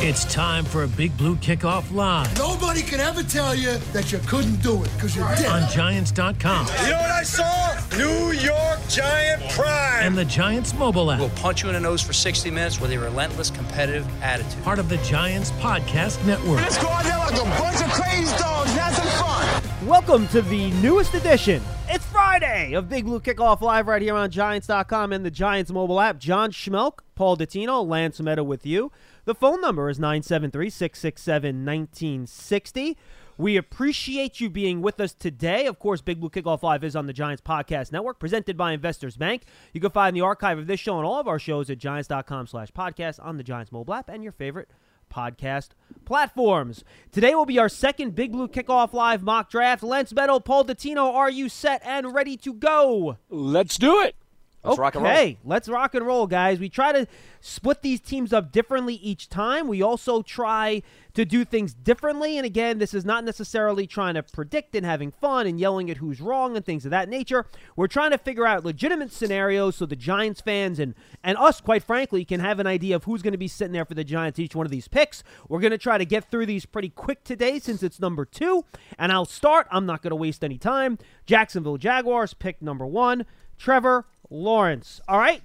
It's time for a Big Blue Kickoff Live Nobody can ever tell you that you couldn't do it because you did. on Giants.com You know what I saw? New York Giant pride. and the Giants mobile app. We'll punch you in the nose for 60 minutes with a relentless competitive attitude. Part of the Giants Podcast Network. Let's go out there like a bunch of crazy dogs and have some fun. Welcome to the newest edition. It's Friday of Big Blue Kickoff Live right here on Giants.com and the Giants mobile app. John Schmelk, Paul Dottino, Lance Medow with you. The phone number is 973 667 1960. We appreciate you being with us today. Of course, Big Blue Kickoff Live is on the Giants Podcast Network, presented by Investors Bank. You can find the archive of this show and all of our shows at giants.com slash podcast on the Giants mobile app and your favorite podcast platforms. Today will be our second Big Blue Kickoff Live mock draft. Lance Medow, Paul Dottino, are you set and ready to go? Let's do it. Let's okay, rock and roll. let's rock and roll, guys. We try to split these teams up differently each time. We also try to do things differently. And again, this is not necessarily trying to predict and having fun and yelling at who's wrong and things of that nature. We're trying to figure out legitimate scenarios so the Giants fans and, and us, quite frankly, can have an idea of who's going to be sitting there for the Giants each one of these picks. We're going to try to get through these pretty quick today since it's number two. And I'll start. I'm not going to waste any time. Jacksonville Jaguars, pick number one. Trevor Lawrence. All right.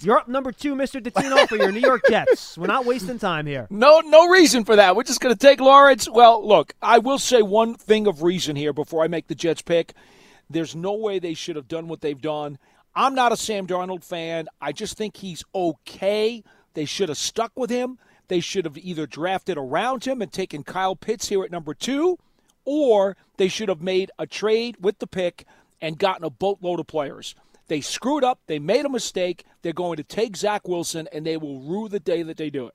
You're up number two, Mr. Dottino, for your New York Jets. We're not wasting time here. No, no reason for that. We're just going to take Lawrence. Well, look, I will say one thing of reason here before I make the Jets pick. There's no way they should have done what they've done. I'm not a Sam Darnold fan. I just think he's okay. They should have stuck with him. They should have either drafted around him and taken Kyle Pitts here at number two, or they should have made a trade with the pick and gotten a boatload of players. They screwed up. They made a mistake. They're going to take Zach Wilson, and they will rue the day that they do it.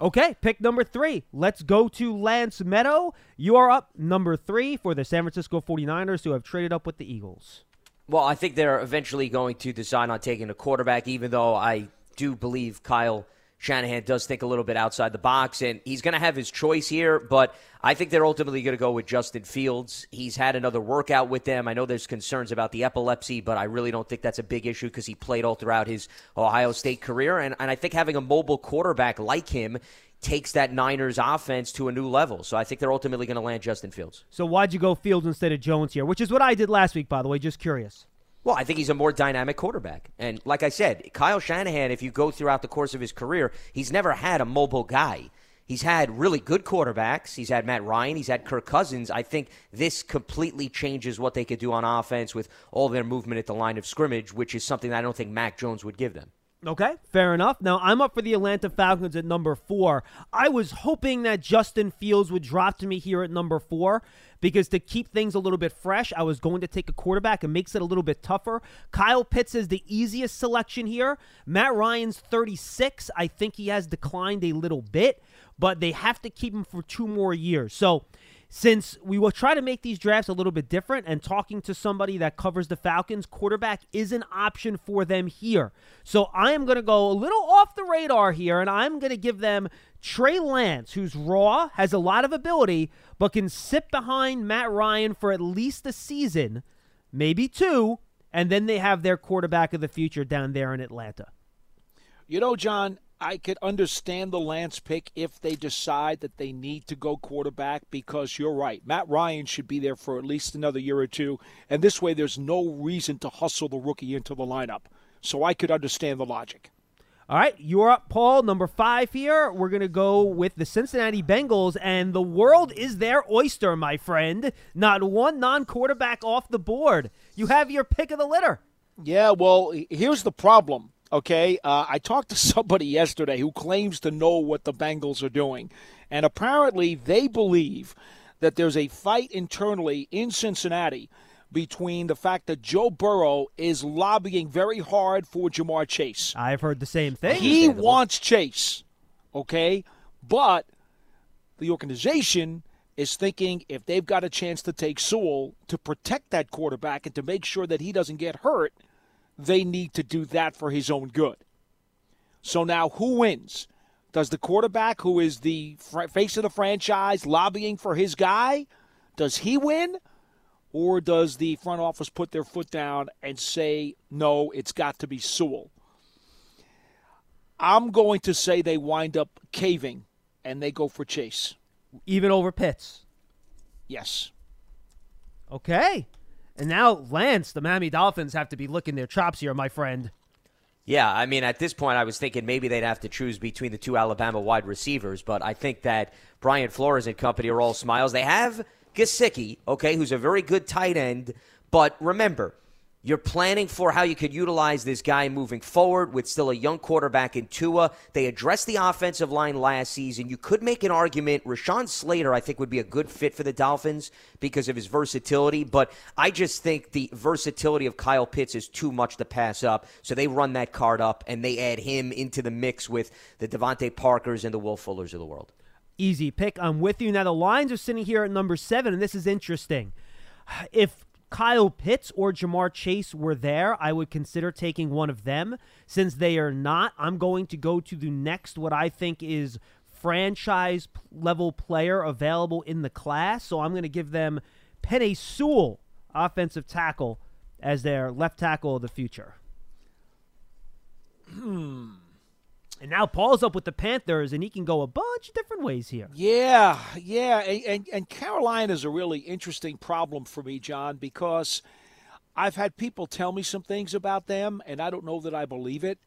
Okay, pick number three. Let's go to Lance Medow. You are up number three for the San Francisco 49ers who have traded up with the Eagles. Well, I think they're eventually going to decide on taking a quarterback, even though I do believe Kyle – Shanahan does think a little bit outside the box, and he's going to have his choice here, but I think they're ultimately going to go with Justin Fields. He's had another workout with them. I know there's concerns about the epilepsy, but I really don't think that's a big issue because he played all throughout his Ohio State career, and, and I think having a mobile quarterback like him takes that Niners offense to a new level. So I think they're ultimately going to land Justin Fields. So why'd you go Fields instead of Jones here? Which is what I did last week, by the way. Just curious. Well, I think he's a more dynamic quarterback. And like I said, Kyle Shanahan, if you go throughout the course of his career, he's never had a mobile guy. He's had really good quarterbacks. He's had Matt Ryan. He's had Kirk Cousins. I think this completely changes what they could do on offense with all their movement at the line of scrimmage, which is something I don't think Mac Jones would give them. Okay, fair enough. Now I'm up for the Atlanta Falcons at number four. I was hoping that Justin Fields would drop to me here at number four because to keep things a little bit fresh, I was going to take a quarterback and makes it a little bit tougher. Kyle Pitts is the easiest selection here. Matt Ryan's 36. I think he has declined a little bit, but they have to keep him for two more years. So since we will try to make these drafts a little bit different and talking to somebody that covers the Falcons, quarterback is an option for them here. So I am going to go a little off the radar here, and I'm going to give them Trey Lance, who's raw, has a lot of ability, but can sit behind Matt Ryan for at least a season, maybe two, and then they have their quarterback of the future down there in Atlanta. You know, John, I could understand the Lance pick if they decide that they need to go quarterback because you're right. Matt Ryan should be there for at least another year or two, and this way there's no reason to hustle the rookie into the lineup. So I could understand the logic. All right, you're up, Paul. Number five here. We're going to go with the Cincinnati Bengals, and the world is their oyster, my friend. Not one non quarterback off the board. You have your pick of the litter. Yeah, well, here's the problem Okay, uh, I talked to somebody yesterday who claims to know what the Bengals are doing, and apparently they believe that there's a fight internally in Cincinnati between the fact that Joe Burrow is lobbying very hard for Ja'Marr Chase. I've heard the same thing. He wants Chase, okay, but the organization is thinking if they've got a chance to take Sewell to protect that quarterback and to make sure that he doesn't get hurt – they need to do that for his own good. So now who wins? Does the quarterback, who is the face of the franchise, lobbying for his guy, does he win? Or does the front office put their foot down and say, no, it's got to be Sewell? I'm going to say they wind up caving and they go for Chase. Even over Pitts. Yes. Okay. And now, Lance, the Miami Dolphins have to be licking their chops here, my friend. Yeah, I mean, at this point, I was thinking maybe they'd have to choose between the two Alabama wide receivers, but I think that Brian Flores and company are all smiles. They have Gesicki, okay, who's a very good tight end, but remember, you're planning for how you could utilize this guy moving forward with still a young quarterback in Tua. They addressed the offensive line last season. You could make an argument. Rashawn Slater, I think, would be a good fit for the Dolphins because of his versatility, but I just think the versatility of Kyle Pitts is too much to pass up. So they run that card up and they add him into the mix with the DeVante Parkers and the Will Fullers of the world. Easy pick. I'm with you. Now, the Lions are sitting here at number seven, and this is interesting. If Kyle Pitts or Ja'Marr Chase were there, I would consider taking one of them. Since they are not, I'm going to go to the next, what I think is franchise level player available in the class. So I'm going to give them Penei Sewell, offensive tackle, as their left tackle of the future. Hmm. And now Paul's up with the Panthers, and he can go a bunch of different ways here. Yeah, yeah, and, and, and Carolina is a really interesting problem for me, John, because I've had people tell me some things about them, and I don't know that I believe it.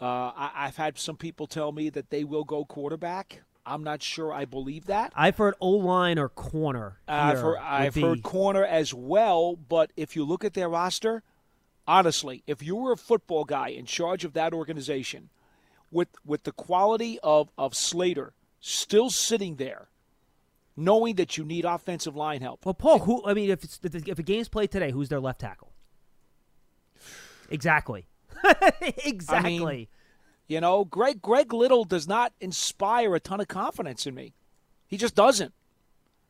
Uh, I, I've had some people tell me that they will go quarterback. I'm not sure I believe that. I've heard O line or corner. I've heard, I've heard corner as well, but if you look at their roster, honestly, if you were a football guy in charge of that organization, with with the quality of, of Slater still sitting there, knowing that you need offensive line help. Well, Paul, who? I mean, if it's, if a game's played today, who's their left tackle? Exactly. exactly. You know, Greg Greg Little does not inspire a ton of confidence in me. He just doesn't.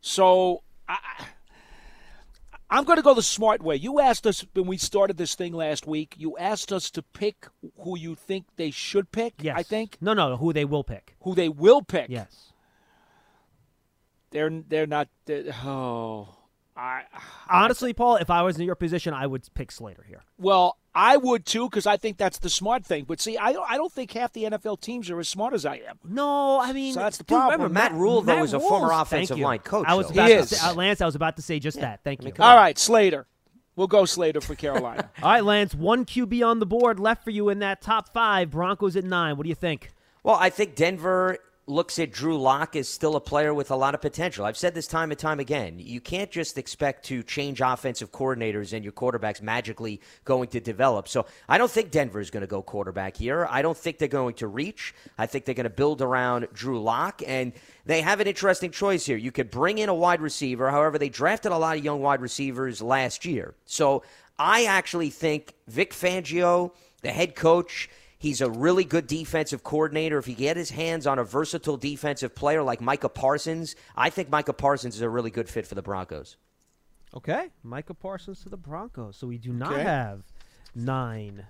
So I, I'm going to go the smart way. You asked us when we started this thing last week. You asked us to pick who you think they should pick. yes. I think No, no, who they will pick. who they will pick. Yes. They're they're not. They're, oh, I Honestly, Paul, if I was in your position, I would pick Slater here. well I would too because I think that's the smart thing. But see, I don't I don't think half the NFL teams are as smart as I am. No, I mean, So that's the dude, problem. remember, Matt Rhule, though, Matt is a former Rhule's- offensive thank you. line coach, I was though. about He to is. say, uh, Lance. I was about to say just that. Thank you. All right, Slater. We'll go Slater for Carolina. All right, Lance. One QB on the board left for you in that top five. Broncos at nine. What do you think? Well, I think Denver looks at Drew Lock as still a player with a lot of potential. I've said this time and time again. You can't just expect to change offensive coordinators and your quarterback's magically going to develop. So I don't think Denver is going to go quarterback here. I don't think they're going to reach. I think they're going to build around Drew Lock and they have an interesting choice here. You could bring in a wide receiver. However, they drafted a lot of young wide receivers last year. So I actually think Vic Fangio, the head coach, He's a really good defensive coordinator. If he get his hands on a versatile defensive player like Micah Parsons, I think Micah Parsons is a really good fit for the Broncos. Okay, Micah Parsons to the Broncos. So we do not Okay. have nine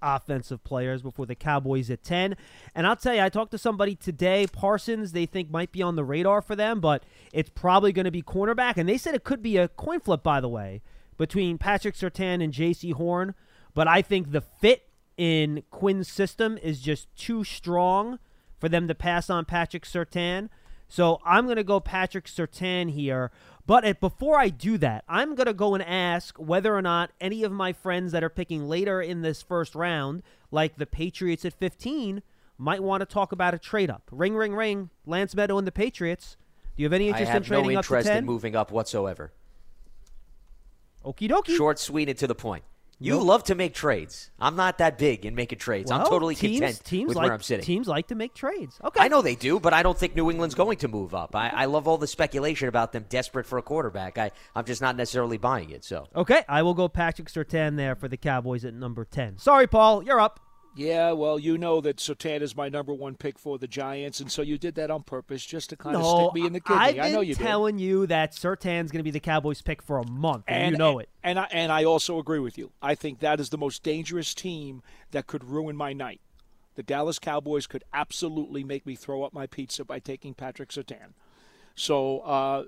offensive players before the Cowboys at 10. And I'll tell you, I talked to somebody today, Parsons, they think might be on the radar for them, but it's probably going to be cornerback. And they said it could be a coin flip, by the way, between Patrick Surtain and Jaycee Horn. But I think the fit in Quinn's system is just too strong for them to pass on Patrick Surtain. So I'm going to go Patrick Surtain here. But before I do that, I'm going to go and ask whether or not any of my friends that are picking later in this first round, like the Patriots at 15, might want to talk about a trade up. Ring, ring, ring. Lance Medow and the Patriots. Do you have any I interest in have no trading up to interest 10? in moving up whatsoever. Okie dokie. Short, sweet, and to the point. You Nope. love to make trades. I'm not that big in making trades. I'm totally teams, content teams with like, where I'm sitting. Teams like to make trades. Okay. I know they do, but I don't think New England's going to move up. I, I love all the speculation about them desperate for a quarterback. I, I'm just not necessarily buying it. So Okay, I will go Patrick Surtain there for the Cowboys at number 10. Sorry, Paul, you're up. Yeah, well, you know that Surtain is my number one pick for the Giants, and so you did that on purpose just to kind of stick me in the kidney. I've been I know you did. telling you that Surtain's going to be the Cowboys pick for a month, and, and you know it. And I, and I also agree with you. I think that is the most dangerous team that could ruin my night. The Dallas Cowboys could absolutely make me throw up my pizza by taking Patrick Surtain. So, uh,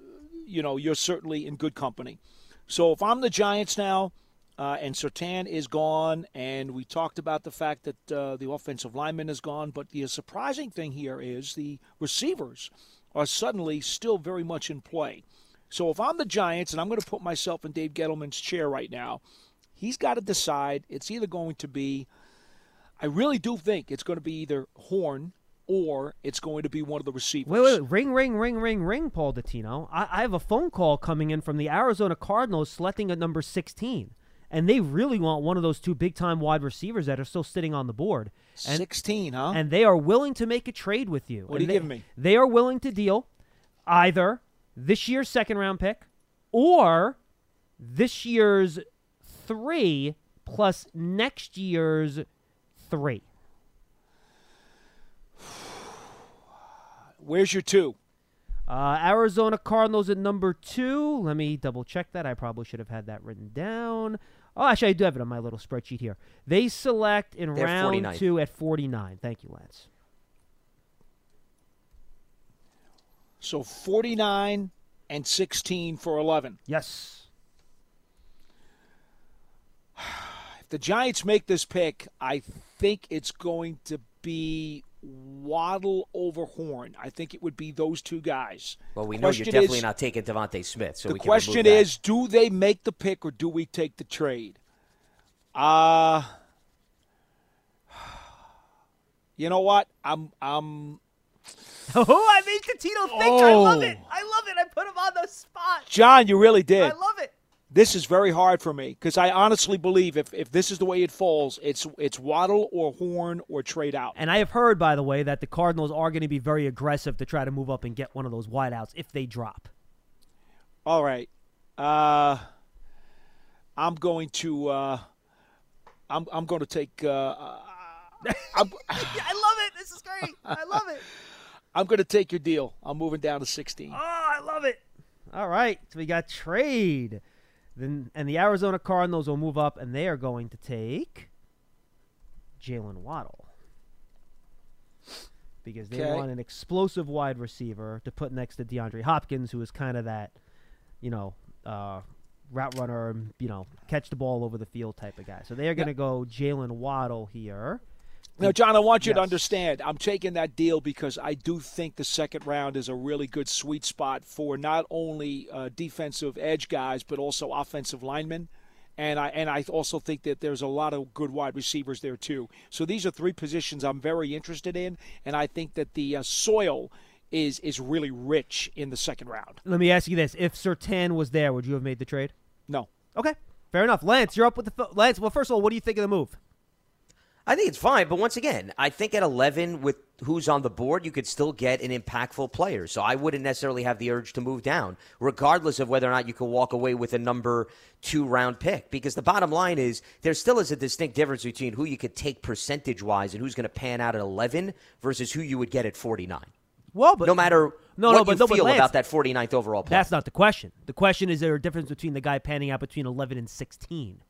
you know, you're certainly in good company. So if I'm the Giants now, uh, and Surtain is gone, and we talked about the fact that uh, the offensive lineman is gone. But the surprising thing here is the receivers are suddenly still very much in play. So if I'm the Giants, and I'm going to put myself in Dave Gettleman's chair right now, he's got to decide. It's either going to be, I really do think it's going to be either Horn or it's going to be one of the receivers. Wait, wait, ring, ring, ring, ring, ring, Paul Dottino. I, I have a phone call coming in from the Arizona Cardinals selecting at number 16. And they really want one of those two big time wide receivers that are still sitting on the board. And, 16, huh? And they are willing to make a trade with you. What And are you they, giving me? They are willing to deal either this year's second round pick or this year's three plus next year's three. Where's your two? Uh, Arizona Cardinals at number two. Let me double check that. I probably should have had that written down. Oh, actually, I do have it on my little spreadsheet here. They select in They're round 49. two at 49. Thank you, Lance. So 49 and 16 for 11. Yes. If the Giants make this pick, I think it's going to be Waddle over Horn. I think it would be those two guys. Well, we know you're definitely is- not taking DeVonta Smith. So the we can remove question that. is, do they make the pick or do we take the trade? Uh You know what? I'm I'm Oh, I made Tito think. I love it. Oh. I love it. I put him on the spot. John, you really did. I love it. This is very hard for me because I honestly believe if, if this is the way it falls, it's it's Waddle or Horn or trade out. And I have heard, by the way, that the Cardinals are going to be very aggressive to try to move up and get one of those wideouts if they drop. All right. Uh, I'm going to. Uh, I'm I'm going to take. Uh, I'm, I love it. This is great. I love it. I'm going to take your deal. I'm moving down to 16. Oh, I love it. All right, so we got trade. Then and the Arizona Cardinals will move up, and they are going to take Jaylen Waddle because they Okay. want an explosive wide receiver to put next to DeAndre Hopkins, who is kind of that, you know, uh, route runner, you know, catch the ball over the field type of guy. So they are going to go Jaylen Waddle here. Now, John, I want you to understand. I'm taking that deal because I do think the second round is a really good sweet spot for not only uh, defensive edge guys but also offensive linemen, and I and I also think that there's a lot of good wide receivers there too. So these are three positions I'm very interested in, and I think that the uh, soil is is really rich in the second round. Let me ask you this: If Surtain was there, would you have made the trade? No, Okay, fair enough. Lance, you're up with the Lance. Well, first of all, what do you think of the move? I think it's fine, but once again, I think at 11 with who's on the board, you could still get an impactful player. So I wouldn't necessarily have the urge to move down, regardless of whether or not you could walk away with a number two round pick. Because the bottom line is there still is a distinct difference between who you could take percentage wise and who's going to pan out at 11 versus who you would get at 49. Well, but no matter no, what no, you but, no, but feel Lance, about that 49th overall pick. That's not the question. The question is there a difference between the guy panning out between 11 and 16?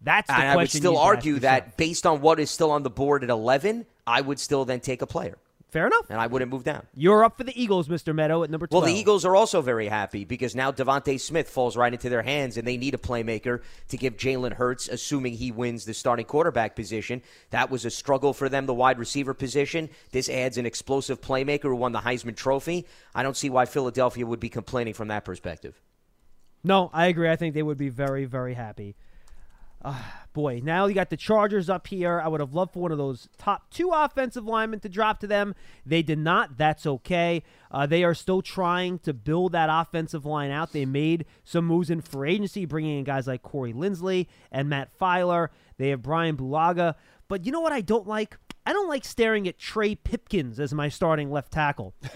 That's the and question. I would still argue that based on what is still on the board at 11, I would still then take a player, Fair enough. and I wouldn't move down. You're up for the Eagles, Mr. Medow, at number 12. Well, the Eagles are also very happy because now DeVonta Smith falls right into their hands, and they need a playmaker to give Jalen Hurts, assuming he wins the starting quarterback position. That was a struggle for them, the wide receiver position. This adds an explosive playmaker who won the Heisman Trophy. I don't see why Philadelphia would be complaining from that perspective. No, I agree. I think they would be very, very happy. Uh, boy, now you got the Chargers up here. I would have loved for one of those top two offensive linemen to drop to them. They did not. That's okay. Uh, they are still trying to build that offensive line out. They made some moves in free agency, bringing in guys like Corey Linsley and Matt Feiler. They have Brian Bulaga. But you know what I don't like? I don't like staring at Trey Pipkins as my starting left tackle.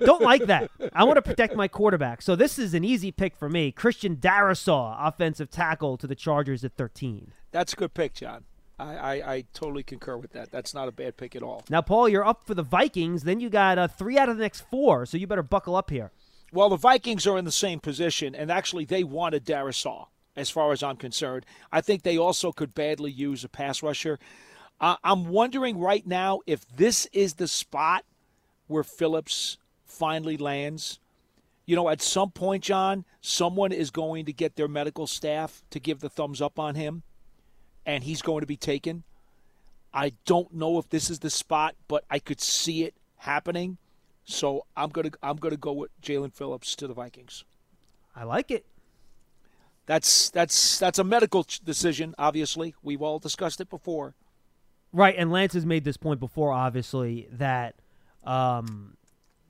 don't like that. I want to protect my quarterback. So this is an easy pick for me. Christian Darrisaw, offensive tackle to the Chargers at 13. that's a good pick, John. I, I, I totally concur with that. That's not a bad pick at all. Now, Paul, you're up for the Vikings. Then you got uh, three out of the next four, so you better buckle up here. Well, the Vikings are in the same position, and actually, they wanted Darrisaw, as far as I'm concerned. I think they also could badly use a pass rusher. Uh, I'm wondering right now if this is the spot where Phillips finally lands. you know, at some point, John, someone is going to get their medical staff to give the thumbs up on him, and he's going to be taken. I don't know if this is the spot, but I could see it happening. So I'm gonna I'm gonna go with Jaelan Phillips to the Vikings. I like it. That's that's that's a medical decision. Obviously, we've all discussed it before. Right, and Lance has made this point before, obviously, that um,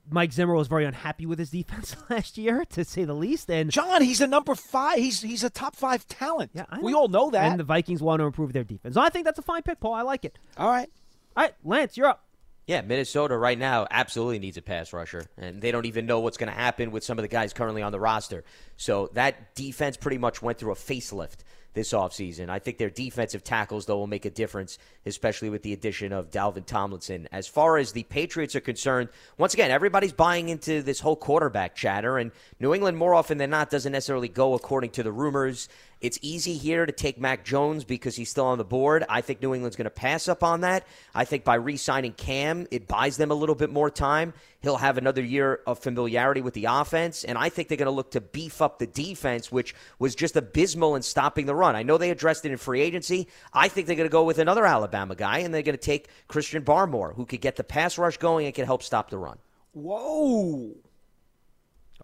Mike Zimmer was very unhappy with his defense last year, to say the least. And John, he's a number five. He's he's a top five talent. yeah, we all know that. And the Vikings want to improve their defense. So I think that's a fine pick, Paul. I like it. all right. All right, Lance, you're up. Yeah, Minnesota right now absolutely needs a pass rusher, and they don't even know what's going to happen with some of the guys currently on the roster. So that defense pretty much went through a facelift this offseason. I think their defensive tackles, though, will make a difference, especially with the addition of Dalvin Tomlinson. As far as the Patriots are concerned, once again, everybody's buying into this whole quarterback chatter, and New England, more often than not, doesn't necessarily go according to the rumors. It's easy here to take Mac Jones because he's still on the board. I think New England's going to pass up on that. I think by re signing Cam, it buys them a little bit more time. He'll have another year of familiarity with the offense, and I think they're going to look to beef up the defense, which was just abysmal in stopping the run. I know they addressed it in free agency. I think they're going to go with another Alabama guy, and they're going to take Christian Barmore, who could get the pass rush going and can help stop the run. Whoa.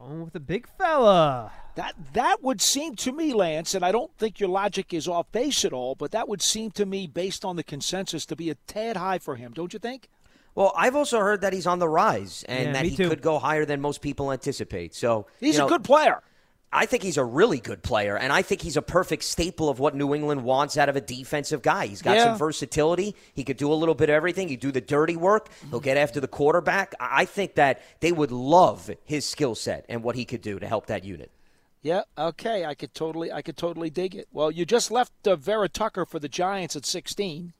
Going with the big fella. That that would seem to me, Lance, and I don't think your logic is off base at all, but that would seem to me, based on the consensus, to be a tad high for him, don't you think? Well, I've also heard that he's on the rise and Yeah, that he too. could go higher than most people anticipate. So He's you know, a good player. I think he's a really good player, and I think he's a perfect staple of what New England wants out of a defensive guy. He's got Yeah. some versatility. He could do a little bit of everything. He'd do the dirty work. He'll get after the quarterback. I I think that they would love his skill set and what he could do to help that unit. Yeah, okay, I could totally, I could totally dig it. Well, you just left uh, Vera Tucker for the Giants at 16.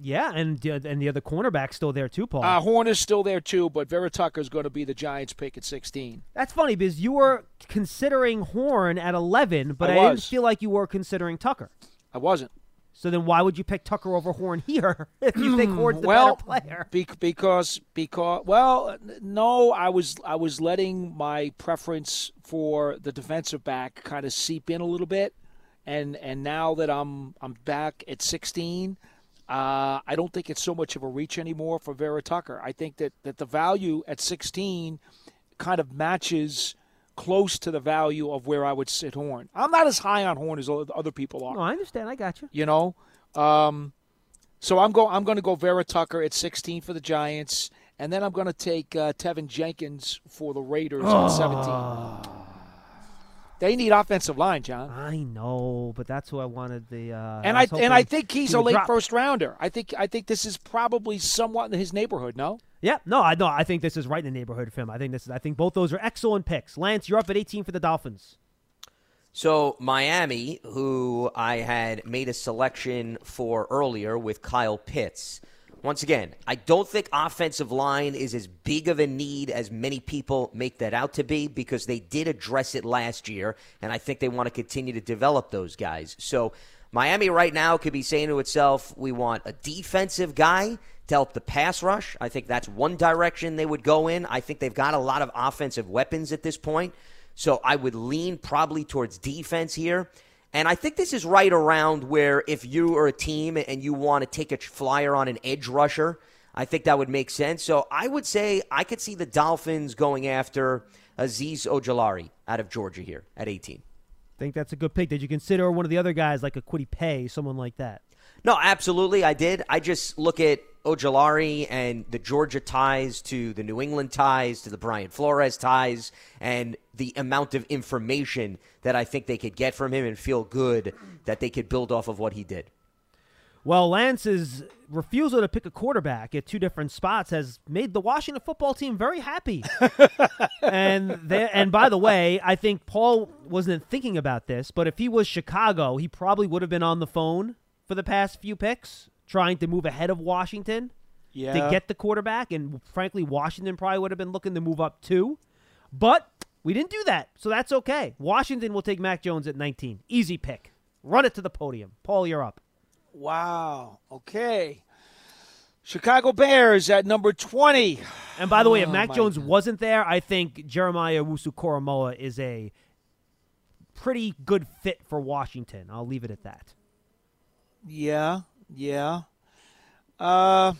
Yeah, and uh, and the other cornerback's still there too, Paul. Uh, Horn is still there too, but Vera Tucker is going to be the Giants' pick at 16. That's funny because you were considering Horn at 11, but I I, didn't feel like you were considering Tucker. I wasn't. So then why would you pick Tucker over Horn here if you think Horn's the well, better player? be- because because well, no, I was I was letting my preference for the defensive back kind of seep in a little bit, and and now that I'm I'm back at 16, uh, I don't think it's so much of a reach anymore for Vera Tucker. I think that that the value at 16 kind of matches close to the value of where I would sit Horn. I'm not as high on Horn as other people are No, I understand. I got you. you know. Um, so I'm go I'm going to go Vera Tucker at 16 for the Giants, and then I'm going to take uh, Teven Jenkins for the Raiders at 17. They need offensive line, John, I know, but that's who I wanted. The uh, and I I and I think he's he a late drop. first rounder. I think I think this is probably somewhat in his neighborhood. No, Yeah, no, I know. I think this is right in the neighborhood for him. I think this is. I think both those are excellent picks. Lance, you're up at 18 for the Dolphins. So Miami, who I had made a selection for earlier with Kyle Pitts. Once again, I don't think offensive line is as big of a need as many people make that out to be because they did address it last year, and I think they want to continue to develop those guys. So Miami right now could be saying to itself, we want a defensive guy to help the pass rush. I think that's one direction they would go in. I think they've got a lot of offensive weapons at this point. So I would lean probably towards defense here. And I think this is right around where if you are a team and you want to take a flyer on an edge rusher, I think that would make sense. So I would say I could see the Dolphins going after Azeez Ojulari out of Georgia here at 18. I think that's a good pick. Did you consider one of the other guys like a Kwity Paye, someone like that? No, absolutely, I did. I just look at Ojulari and the Georgia ties to the New England ties to the Brian Flores ties and the amount of information that I think they could get from him and feel good that they could build off of what he did. Well, Lance's refusal to pick a quarterback at two different spots has made the Washington football team very happy. and they, and by the way, I think Paul wasn't thinking about this, but if he was Chicago, he probably would have been on the phone for the past few picks, trying to move ahead of Washington yeah, to get the quarterback. And frankly, Washington probably would have been looking to move up too. But we didn't do that, so that's okay. Washington will take Mac Jones at 19. Easy pick. Run it to the podium. Paul, you're up. Wow. Okay. Chicago Bears at number 20. And by the way, if Oh, Mac Jones God. wasn't there, I think Jeremiah Owusu Koramoah is a pretty good fit for Washington. I'll leave it at that. Yeah, yeah. Uh,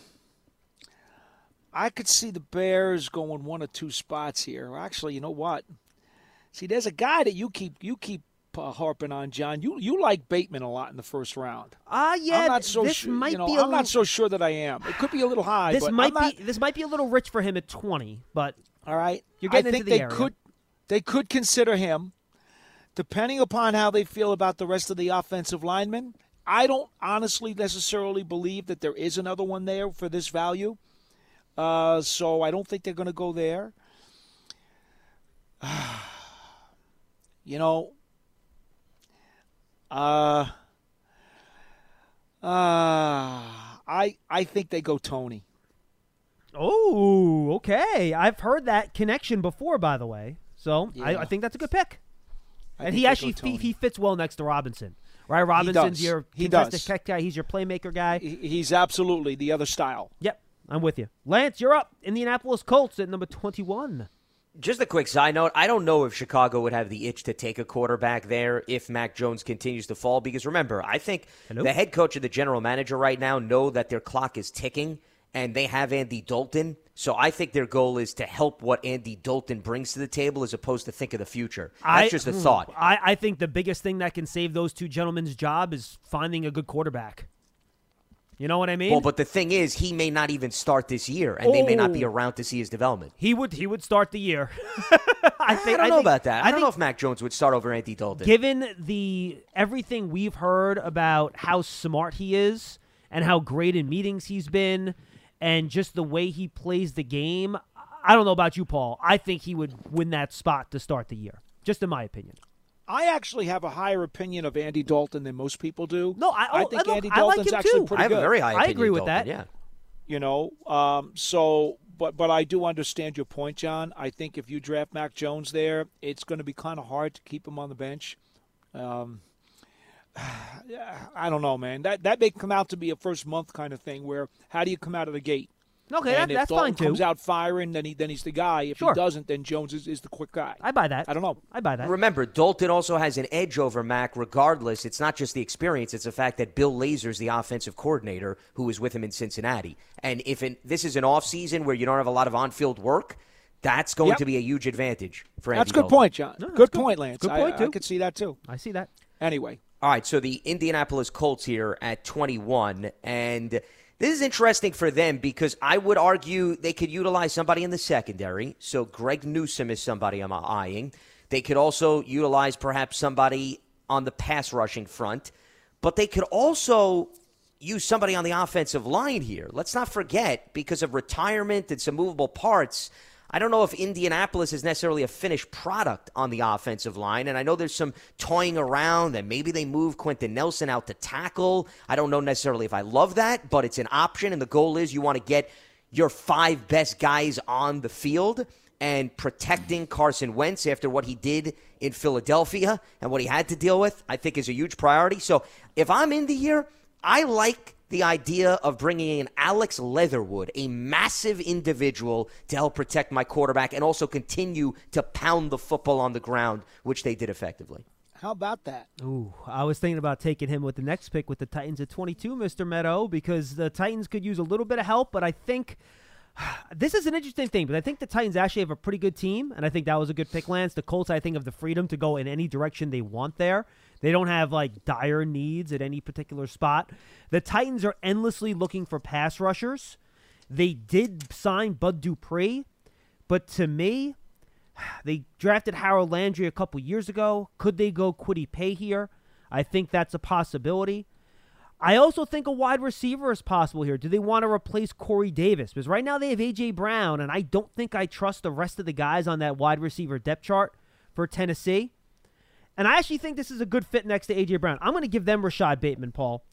I could see the Bears going one or two spots here. Actually, you know what? See, there's a guy that you keep you keep uh, harping on, John. You you like Bateman a lot in the first round. Ah, yeah. I'm not so this sure. might you know, be a I'm not so sure that I am. It could be a little high. This might not- be this might be a little rich for him at twenty, but All right. You're getting I into think the they area. could they could consider him, depending upon how they feel about the rest of the offensive linemen. I don't honestly necessarily believe that there is another one there for this value. Uh, so I don't think they're going to go there. you know, uh, uh, I I think they go Toney. oh, okay. I've heard that connection before, by the way. So I, Yeah. I think that's a good pick. I and he actually he, he fits well next to Robinson, right? Robinson's does. your He contested does. catch guy. He's your playmaker guy. He's absolutely the other style. Yep, I'm with you. Lance, you're up. Indianapolis Colts at number 21. Just a quick side note. I don't know if Chicago would have the itch to take a quarterback there if Mac Jones continues to fall. Because remember, I think Hello? the head coach and the general manager right now know that their clock is ticking and they have Andy Dalton. So I think their goal is to help what Andy Dalton brings to the table as opposed to think of the future. That's I, just a hmm, thought. I, I think the biggest thing that can save those two gentlemen's job is finding a good quarterback. You know what I mean? Well, but the thing is, he may not even start this year, and they may not be Oh. around to see his development. he would he would start the year. I think I don't know think- about that. I, don't know if Mac Jones would start over Andy Dalton. given the everything we've heard about how smart he is and how great in meetings he's been and just the way he plays the game i don't know about you paul i think he would win that spot to start the year just in my opinion I actually have a higher opinion of Andy Dalton than most people do. No, I- oh, think I look- Andy I like Dalton's actually too. pretty I have good. a very high I opinion agree of with Dalton, that. Yeah. you know. Um, so, but but I do understand your point, John. I think if you draft Mac Jones there, it's going to be kind of hard to keep him on the bench. Um, I don't know, man. That that may come out to be a first month kind of thing. Where how do you come out of the gate? okay that, if that's Dalton fine too comes out firing, then he then he's the guy. If Sure. he doesn't, then Jones is, is the quick guy. i buy that I don't know. i buy that Remember, Dalton also has an edge over Mac regardless. It's not just the experience, it's the fact that Bill Lazor's the offensive coordinator who was with him in Cincinnati. And if in, this is an off season where you don't have a lot of on field work, that's going Yep. to be a huge advantage for Andy That's a good Dalton. point, John. No, good good. point, Lance. Good I- point, I, too. could see that too. i see that Anyway, All right, so the Indianapolis Colts here at 21, and this is interesting for them because I would argue they could utilize somebody in the secondary. So Greg Newsome is somebody I'm eyeing. They could also utilize perhaps somebody on the pass rushing front, but they could also use somebody on the offensive line here. Let's not forget, because of retirement and some movable parts, I don't know if Indianapolis is necessarily a finished product on the offensive line. And I know there's some toying around and maybe they move Quenton Nelson out to tackle. I don't know necessarily if I love that, but it's an option. And the goal is you want to get your five best guys on the field and protecting Carson Wentz after what he did in Philadelphia and what he had to deal with, I think is a huge priority. So if I'm Indy here, I like the idea of bringing in Alex Leatherwood, a massive individual, to help protect my quarterback and also continue to pound the football on the ground, which they did effectively. how about that? Ooh, I was thinking about taking him with the next pick with the Titans at 22, Mr. Medow, because the Titans could use a little bit of help, but I think this is an interesting thing, but I think the Titans actually have a pretty good team, and I think that was a good pick, Lance. The Colts, I think, have the freedom to go in any direction they want there. They don't have like dire needs at any particular spot. The Titans are endlessly looking for pass rushers. They did sign Bud Dupree, but to me, they drafted Harold Landry a couple years ago. Could they go Kwity Paye here? I think that's a possibility. I also think a wide receiver is possible here. Do they want to replace Corey Davis? Because right now they have A.J. Brown, and I don't think I trust the rest of the guys on that wide receiver depth chart for Tennessee. And I actually think this is a good fit next to A.J. Brown. I'm going to give them Rashod Bateman, Paul,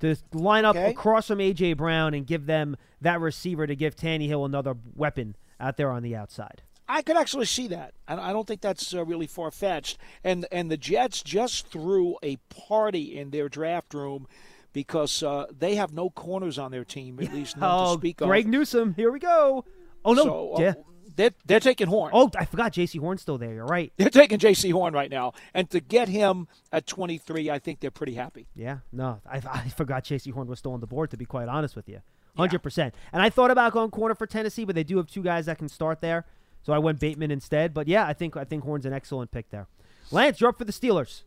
to line up Okay. across from A.J. Brown and give them that receiver to give Tannehill another weapon out there on the outside. I could actually see that. I I don't think that's uh, really far fetched. And and the Jets just threw a party in their draft room because uh, they have no corners on their team, at least none Oh, to speak Greg of. Greg Newsome. Here we go. Oh no. So, uh, yeah. They're, they're taking Horn. Oh, I forgot. Jaycee Horn's still there. You're right. They're taking Jaycee Horn right now, and to get him at 23, I think they're pretty happy. Yeah, no, I, I forgot Jaycee Horn was still on the board. To be quite honest with you, hundred percent. And I thought about going corner for Tennessee, but they do have two guys that can start there, so I went Bateman instead. But yeah, I think I think Horn's an excellent pick there. Lance, you're up for the Steelers.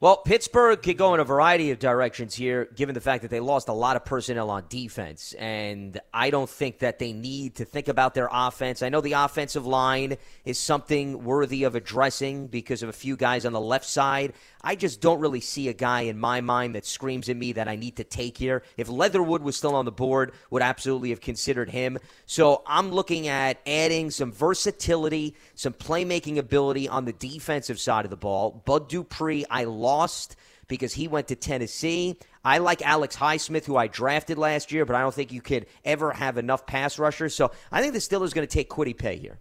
Well, Pittsburgh could go in a variety of directions here, given the fact that they lost a lot of personnel on defense. And I don't think that they need to think about their offense. I know the offensive line is something worthy of addressing because of a few guys on the left side. I just don't really see a guy in my mind that screams at me that I need to take here. If Leatherwood was still on the board, would absolutely have considered him. So I'm looking at adding some versatility, some playmaking ability on the defensive side of the ball. Bud Dupree, I lost because he went to Tennessee. I like Alex Highsmith, who I drafted last year, but I don't think you could ever have enough pass rushers. So I think the Steelers are going to take Kwity Paye here.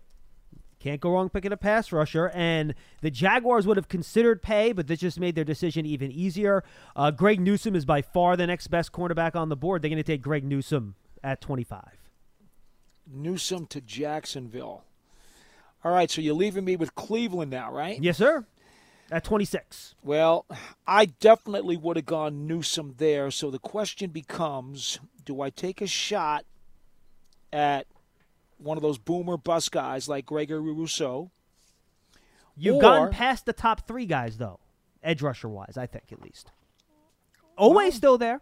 Can't go wrong picking a pass rusher. And the Jaguars would have considered Paye, but this just made their decision even easier. Uh, Greg Newsome is by far the next best cornerback on the board. They're going to take Greg Newsome at 25. Newsome to Jacksonville. All right, so you're leaving me with Cleveland now, right? Yes, sir. At 26. Well, I definitely would have gone Newsome there. So the question becomes do I take a shot at one of those boomer bust guys like Gregory Rousseau? You've Or- gotten past the top three guys, though, edge rusher wise, I think, at least. Always still there.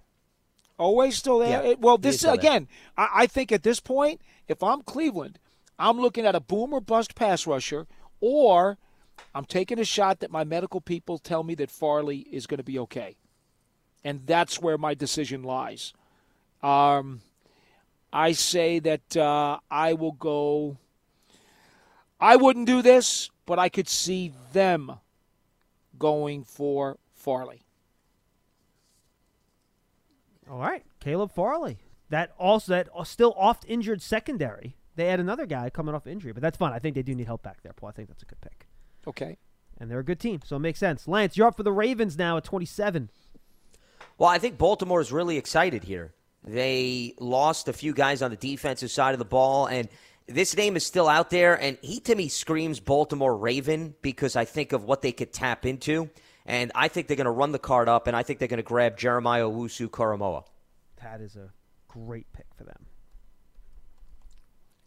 Always still there. Yeah, well, this is still there. again, I, I think at this point, if I'm Cleveland, I'm looking at a boomer bust pass rusher, or I'm taking a shot that my medical people tell me that Farley is going to be okay, and that's where my decision lies. Um, I say that uh, I will go. I wouldn't do this, but I could see them going for Farley. All right, Caleb Farley. That also that still oft injured secondary. They add another guy coming off injury, but that's fine. I think they do need help back there, Paul. I think that's a good pick, Okay. and they're a good team, so it makes sense. Lance, you're up for the Ravens now at 27. Well, I think Baltimore is really excited here. They lost a few guys on the defensive side of the ball, and this name is still out there. And he, to me, screams Baltimore Raven because I think of what they could tap into. And I think they're going to run the card up, and I think they're going to grab Jeremiah Owusu Koramoah. That is a great pick for them.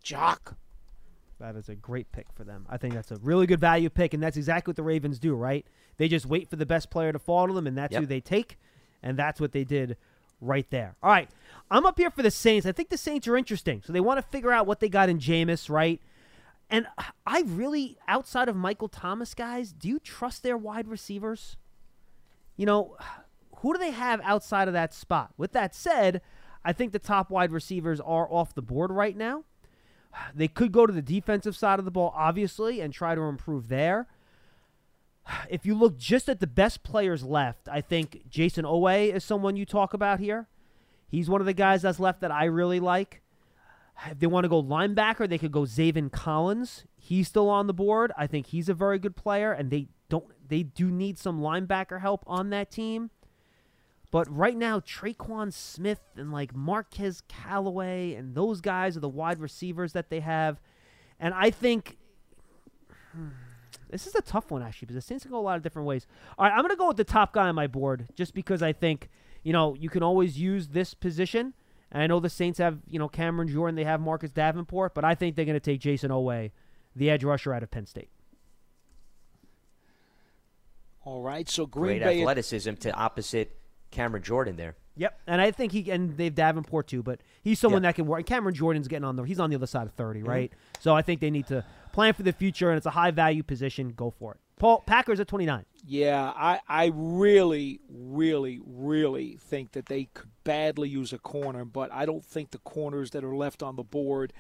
Jock. That is a great pick for them. I think that's a really good value pick, and that's exactly what the Ravens do, right? They just wait for the best player to fall to them, and that's Yep. who they take, and that's what they did right there. All right, I'm up here for the Saints. I think the Saints are interesting, so they want to figure out what they got in Jameis, right? And I really, outside of Michael Thomas, guys, do you trust their wide receivers? You know, who do they have outside of that spot? With that said, I think the top wide receivers are off the board right now. They could go to the defensive side of the ball, obviously, and try to improve there. If you look just at the best players left, I think Jayson Oweh is someone you talk about here. He's one of the guys that's left that I really like. If they want to go linebacker, they could go Zaven Collins. He's still on the board. I think he's a very good player, and they don't they do need some linebacker help on that team. But right now, Tre'Quan Smith and like Marquez Callaway and those guys are the wide receivers that they have. And I think hmm, this is a tough one actually because the Saints can go a lot of different ways. All right, I'm going to go with the top guy on my board just because I think you know you can always use this position. And I know the Saints have you know Cameron Jordan, they have Marcus Davenport, but I think they're going to take Jayson Oweh, the edge rusher out of Penn State. All right. So Green Great Bay. athleticism to opposite Cameron Jordan there. Yep, and I think he and they've Davenport too, but he's someone Yeah. that can work. And Cameron Jordan's getting on the he's on the other side of 30 mm-hmm. right? So I think they need to plan for the future, and it's a high value position. Go for it. Paul Packers at twenty nine. Yeah, I, I really, really, really think that they could badly use a corner, but I don't think the corners that are left on the board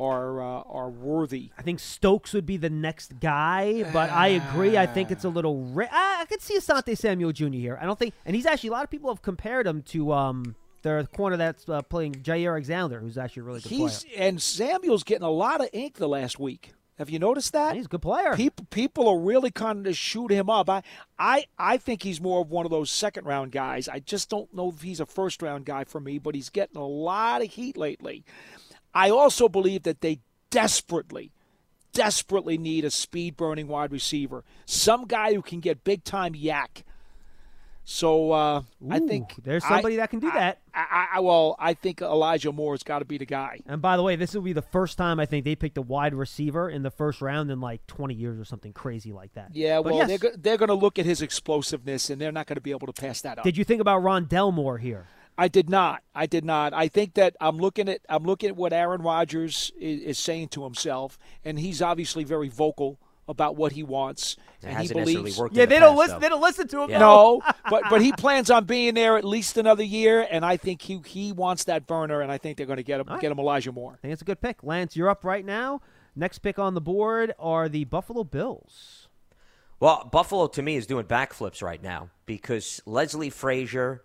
are uh, are worthy. I think Stokes would be the next guy, but I agree. I think it's a little. Ri- I, I could see Asante Samuel Jr. here. I don't think, and he's actually a lot of people have compared him to um their corner that's uh, playing Jaire Alexander, who's actually a really good He's player. and Samuel's getting a lot of ink the last week Have you noticed that? He's a good player. People people are really kind of shoot him up. I, I I think he's more of one of those second round guys. I just don't know if he's a first round guy for me, but he's getting a lot of heat lately. I also believe that they desperately, desperately need a speed burning wide receiver, some guy who can get big time YAC. So uh, I think there's somebody I- that can do I- that. I, I, well, I think Elijah Moore's got to be the guy. And by the way, this will be the first time I think they picked a wide receiver in the first round in like 20 years or something crazy like that. Yeah, But well, yes, they're go- they're going to look at his explosiveness, and they're not going to be able to pass that up. did you think about Rondale Moore here? I did not. I did not. I think that I'm looking at I'm looking at what Aaron Rodgers is, is saying to himself, and he's obviously very vocal about what he wants, It and he hasn't necessarily believes. worked. Yeah, in the they don't past, listen. though. They don't listen to him. Yeah. No, but but he plans on being there at least another year, and I think he he wants that burner, and I think they're going to get him right. get him Elijah Moore. I think it's a good pick. Lance, you're up right now. Next pick on the board are the Buffalo Bills. Well, Buffalo to me is doing backflips right now because Leslie Frazier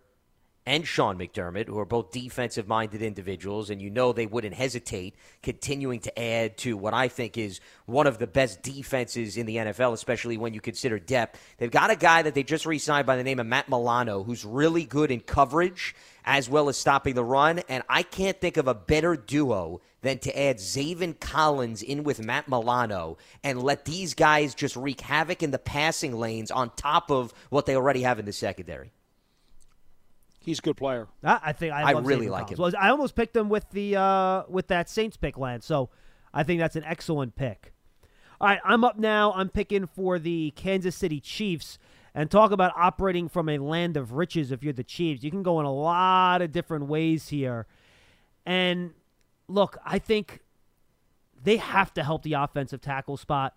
and Sean McDermott, who are both defensive minded individuals, and you know they wouldn't hesitate continuing to add to what I think is one of the best defenses in the NFL, especially when you consider depth. They've got a guy that they just re signed by the name of Matt Milano, who's really good in coverage as well as stopping the run, and I can't think of a better duo than to add Zaven Collins in with Matt Milano and let these guys just wreak havoc in the passing lanes on top of what they already have in the secondary. He's a good player. I, I think I, I really Xavier like Collins. Well, I almost picked him with the uh, with that Saints pick, Lance. So I think that's an excellent pick. All right, I'm up now. I'm picking for the Kansas City Chiefs. And talk about operating from a land of riches if you're the Chiefs. You can go in a lot of different ways here. And look, I think they have to help the offensive tackle spot.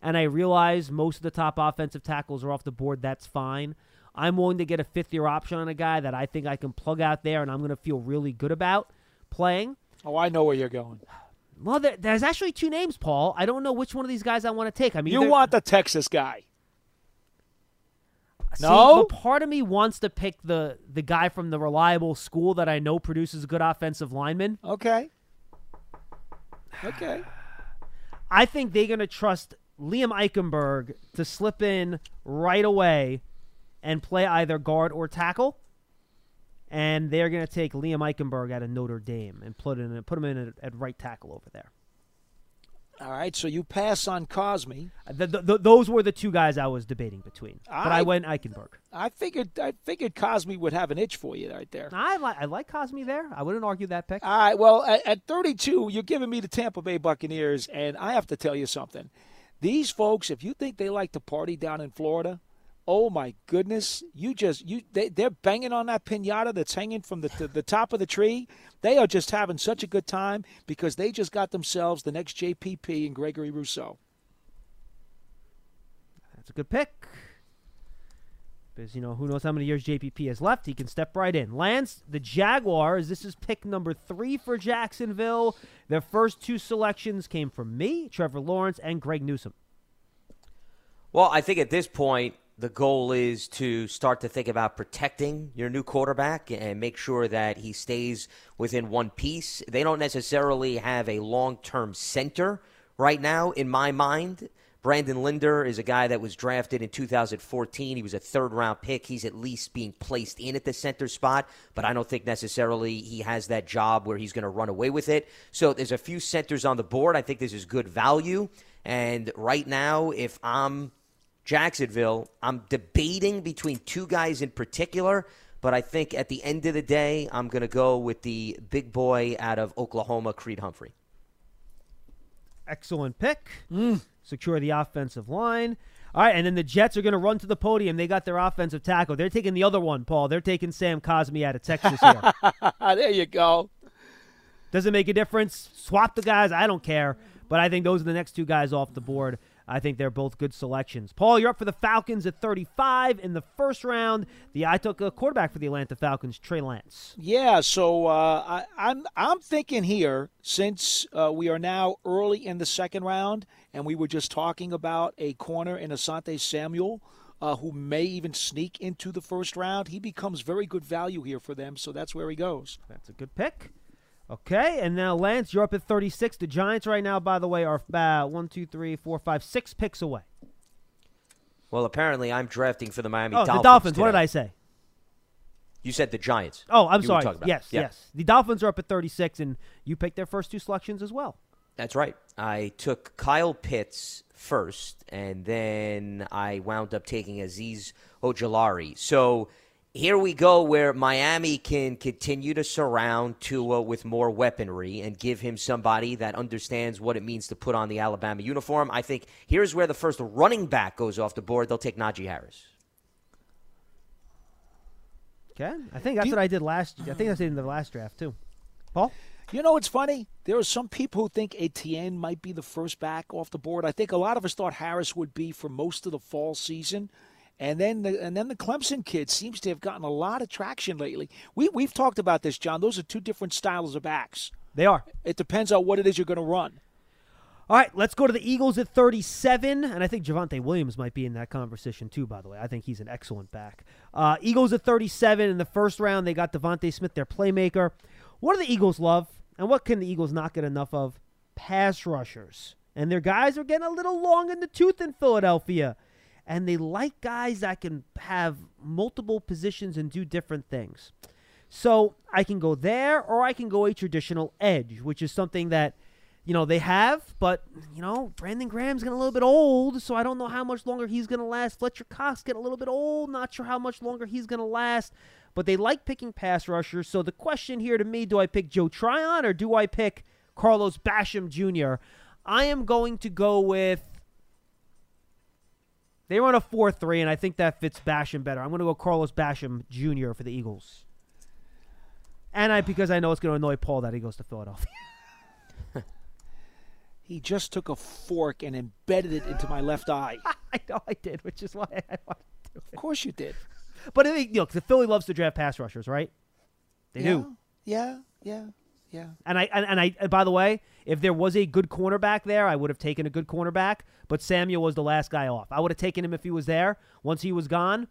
And I realize most of the top offensive tackles are off the board. That's fine. I'm willing to get a fifth year option on a guy that I think I can plug out there and I'm going to feel really good about playing. Oh, I know where you're going. Well, there, there's actually two names, Paul. I don't know which one of these guys I want to take. I mean, You want the Texas guy. See, No? part of me wants to pick the the guy from the reliable school that I know produces good offensive linemen. Okay. Okay. I think they're going to trust Liam Eichenberg to slip in right away and play either guard or tackle. And they're going to take Liam Eichenberg out of Notre Dame and put in put him in at, at right tackle over there. All right. So you pass on Cosmi. Uh, th th th those were the two guys I was debating between, but I, I- went Eichenberg. I figured I figured Cosmi would have an itch for you right there. I like I like Cosmi there. I wouldn't argue that pick. All right. Well, at, at 32, you're giving me the Tampa Bay Buccaneers, and I have to tell you something. These folks, if you think they like to party down in Florida, oh my goodness, you just you they, they're banging on that pinata that's hanging from the, the the top of the tree. They are just having such a good time because they just got themselves the next JPP and Gregory Rousseau. That's a good pick. Because, you know, who knows how many years JPP has left. He can step right in. Lance, the Jaguars, this is pick number three for Jacksonville. Their first two selections came from me, Trevor Lawrence, and Greg Newsome. Well, I think at this point, the goal is to start to think about protecting your new quarterback and make sure that he stays within one piece. They don't necessarily have a long term center right now, in my mind. Brandon Linder is a guy that was drafted in 2014. He was a third round pick. He's at least being placed in at the center spot, but I don't think necessarily he has that job where he's going to run away with it. So there's a few centers on the board. I think this is good value. And right now, if I'm Jacksonville, I'm debating between two guys in particular, but I think at the end of the day, I'm going to go with the big boy out of Oklahoma, Creed Humphrey. Excellent pick. Mm. Secure the offensive line. All right, and then the Jets are going to run to the podium. They got their offensive tackle. They're taking the other one, Paul. They're taking Sam Cosmi out of Texas here. there you go. Doesn't make a difference. Swap the guys. I don't care. But I think those are the next two guys off the board. I think they're both good selections. Paul, you're up for the Falcons at 35 in the first round. The I took a quarterback for the Atlanta Falcons, Trey Lance. Yeah, so uh, I, I'm I'm thinking here since uh, we are now early in the second round, and we were just talking about a corner in Asante Samuel, uh, who may even sneak into the first round. He becomes very good value here for them, so that's where he goes. That's a good pick. Okay, and now Lance, you're up at 36. The Giants right now, by the way, are about one, two, three, four, five, six picks away. Well, apparently I'm drafting for the Miami oh, Dolphins. the Dolphins. What did I say? You said the Giants. Oh, I'm You sorry. Yes, yeah. yes. The Dolphins are up at 36, and you picked their first two selections as well. That's right. I took Kyle Pitts first, and then I wound up taking Azeez Ojulari. So here we go, where Miami can continue to surround Tua with more weaponry and give him somebody that understands what it means to put on the Alabama uniform. I think here's where the first running back goes off the board. They'll take Najee Harris. Okay, I think that's you- what I did last. I think I did in the last draft too. Paul, You know what's funny? There are some people who think Etienne might be the first back off the board. I think a lot of us thought Harris would be for most of the fall season. And then the, and then the Clemson kid seems to have gotten a lot of traction lately. We we've talked about this, John. Those are two different styles of backs. they are. It depends on what it is you're going to run. All right, let's go to the Eagles at 37, and I think Javonte Williams might be in that conversation too. By the way, I think he's an excellent back. Uh, Eagles at 37 in the first round. They got DeVonta Smith, their playmaker. What do the Eagles love, and what can the Eagles not get enough of? Pass rushers, and their guys are getting a little long in the tooth in Philadelphia, and they like guys that can have multiple positions and do different things. So I can go there, or I can go a traditional edge, which is something that you know they have, but you know Brandon Graham's getting a little bit old, so I don't know how much longer he's going to last. Fletcher Cox getting a little bit old, not sure how much longer he's going to last. But they like picking pass rushers. So the question here to me: Do I pick Joe Tryon or do I pick Carlos Basham Jr.? I am going to go with. They run a four-three, and I think that fits Basham better. I'm going to go Carlos Basham Jr. for the Eagles. And I because I know it's going to annoy Paul that he goes to Philadelphia. He just took a fork and embedded it into my left eye. I know I did, which is why I wanted to do Of course you did. But I think, 'cause the Philly loves to draft pass rushers, right? They yeah, do. Yeah, yeah, yeah. And I and, and I and by the way, if there was a good cornerback there, I would have taken a good cornerback. But Samuel was the last guy off. I would have taken him if he was there. Once he was gone,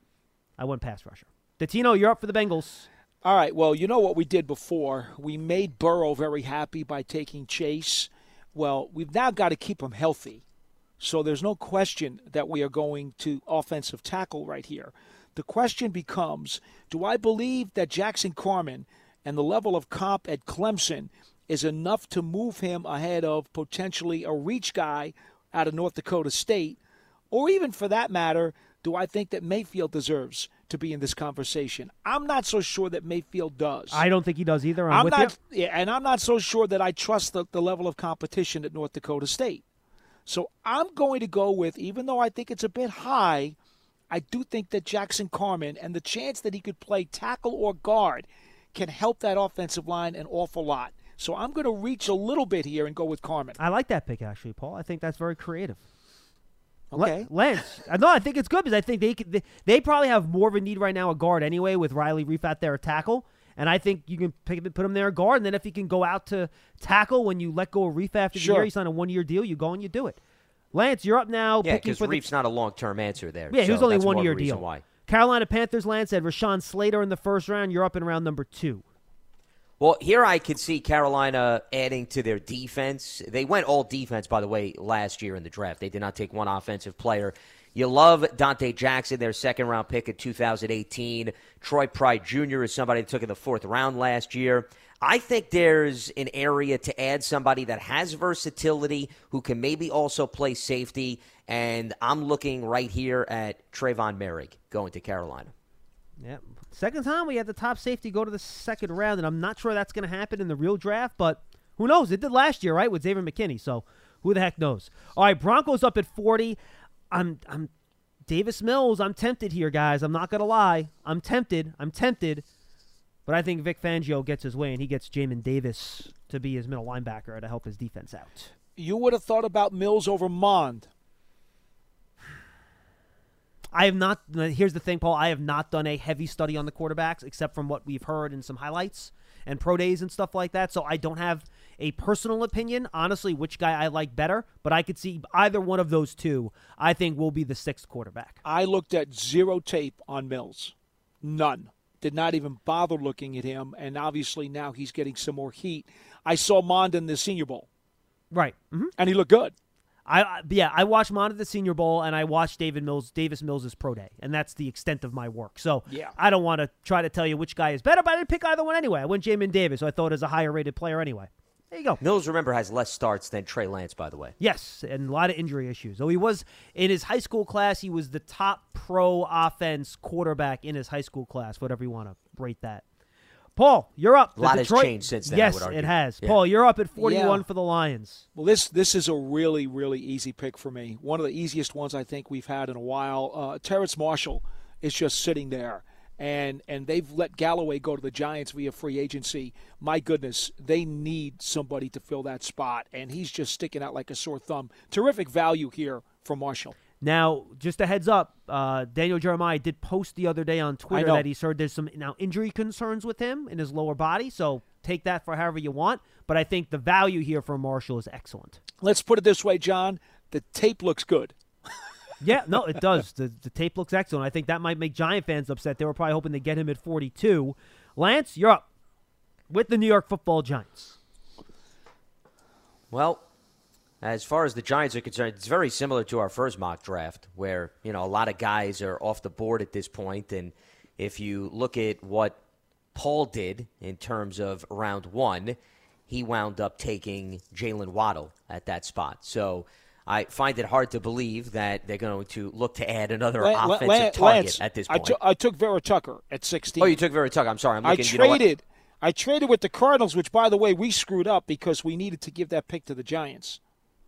I went pass rusher. Datino, you're up for the Bengals. All right. Well, you know what we did before? We made Burrow very happy by taking Chase. Well, we've now got to keep him healthy. So there's no question that we are going to offensive tackle right here. The question becomes do I believe that Jackson Carman and the level of comp at Clemson is enough to move him ahead of potentially a reach guy out of North Dakota State? Or even for that matter, do I think that Mayfield deserves to be in this conversation? I'm not so sure that Mayfield does. I don't think he does either. I'm, I'm with not, yeah, and I'm not so sure that I trust the, the level of competition at North Dakota State. So I'm going to go with, even though I think it's a bit high, I do think that Jackson Carman and the chance that he could play tackle or guard can help that offensive line an awful lot. So I'm going to reach a little bit here and go with Carman. I like that pick actually, Paul. I think that's very creative. Okay. Lance. Uh, no, I think it's good because I think they, could, they they probably have more of a need right now a guard anyway with Riley Reiff out there at tackle. And I think you can pick, put him there at guard, and then if he can go out to tackle when you let go of Reiff after the year, he's on a one year deal. You go and you do it. Lance, you're up now. Yeah, because for the- Reiff's not a long term answer there. Yeah, he was only one more of a year deal. Why. Carolina Panthers, Lance said Rashawn Slater in the first round. You're up in round number two. Well, here I could see Carolina adding to their defense. They went all defense, by the way, last year in the draft. They did not take one offensive player. You love Donte Jackson, their second round pick in 2018. Troy Pride Jr. is somebody that took in the fourth round last year. I think there's an area to add somebody that has versatility, who can maybe also play safety. And I'm looking right here at Trevon Moehrig going to Carolina. Yeah. Second time we had the top safety go to the second round, and I'm not sure that's going to happen in the real draft, but who knows? It did last year, right, with Xavier McKinney. So who the heck knows? All right, Broncos up at 40. I'm I'm Davis Mills. I'm tempted here, guys. I'm not going to lie. I'm tempted. I'm tempted. But I think Vic Fangio gets his way, and he gets Jamin Davis to be his middle linebacker to help his defense out. You would have thought about Mills over Mond. I have not. Here's the thing, Paul. I have not done a heavy study on the quarterbacks, except from what we've heard and some highlights and pro days and stuff like that. So I don't have a personal opinion, honestly, which guy I like better. But I could see either one of those two. I think will be the sixth quarterback. I looked at zero tape on Mills. None. did not even bother looking at him, and obviously now he's getting some more heat. I saw Mond in the Senior Bowl, Right. hmm and he looked good. I yeah, I watched Mond at the Senior Bowl and I watched David Mills Davis Mills' pro day, and that's the extent of my work. So Yeah. I don't want to try to tell you which guy is better, but I didn't pick either one anyway. I went Jamin Davis, so I thought as a higher rated player anyway. There you go. Mills, remember, has less starts than Trey Lance, by the way. Yes, and a lot of injury issues. Though he was in his high school class, he was the top pro offense quarterback in his high school class, whatever you want to rate that. Paul, you're up. A lot The has changed since then, I Yes, would argue. it has. Yeah. Paul, you're up at 41 Yeah. for the Lions. Well, this this is a really really easy pick for me. One of the easiest ones I think we've had in a while. Uh, Terrace Marshall is just sitting there, and and they've let Golladay go to the Giants via free agency. My goodness, they need somebody to fill that spot, and he's just sticking out like a sore thumb. Terrific value here for Marshall. Now, just a heads up, uh, Daniel Jeremiah did post the other day on Twitter that he's heard there's some now injury concerns with him in his lower body. So take that for however you want. But I think the value here for Marshall is excellent. Let's put it this way, John. The tape looks good. Yeah, no, it does. the The tape looks excellent. I think that might make Giant fans upset. They were probably hoping to get him at 42. Lance, you're up with the New York Football Giants. Well, as far as the Giants are concerned, it's very similar to our first mock draft, where you know a lot of guys are off the board at this point, and if you look at what Paul did in terms of round one, he wound up taking Jaylen Waddle at that spot. So. I find it hard to believe that they're going to look to add another Lan- offensive target Lance, at this I point. took- I took Vera Tucker at 16. oh, you took Vera Tucker. I'm sorry. I'm I looking. you know traded. I traded with the Cardinals, which, by the way, we screwed up because we needed to give that pick to the Giants.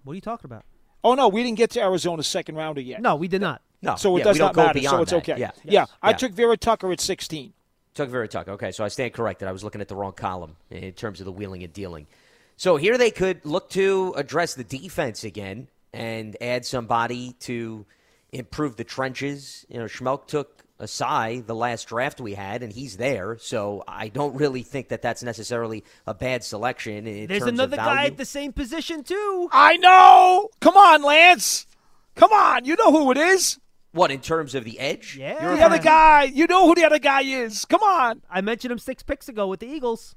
What are you talking about? Oh no, we didn't get to Arizona's second rounder yet. No, we did not. No, so it yeah, does don't go matter. So beyond it's that. okay. Yeah. yeah. I Yeah. took Vera Tucker at 16. Took Vera Tucker. Okay, so I stand corrected. I was looking at the wrong column in terms of the wheeling and dealing. So here they could look to address the defense again and add somebody to improve the trenches. You know, Schmeelk took Ossai the last draft we had, and he's there. So I don't really think that that's necessarily a bad selection. In There's terms another of guy at the same position, too. I know. Come on, Lance. Come on. You know who it is. What in terms of the edge? Yeah. You're The other guy. You know who the other guy is. Come on. I mentioned him six picks ago with the Eagles.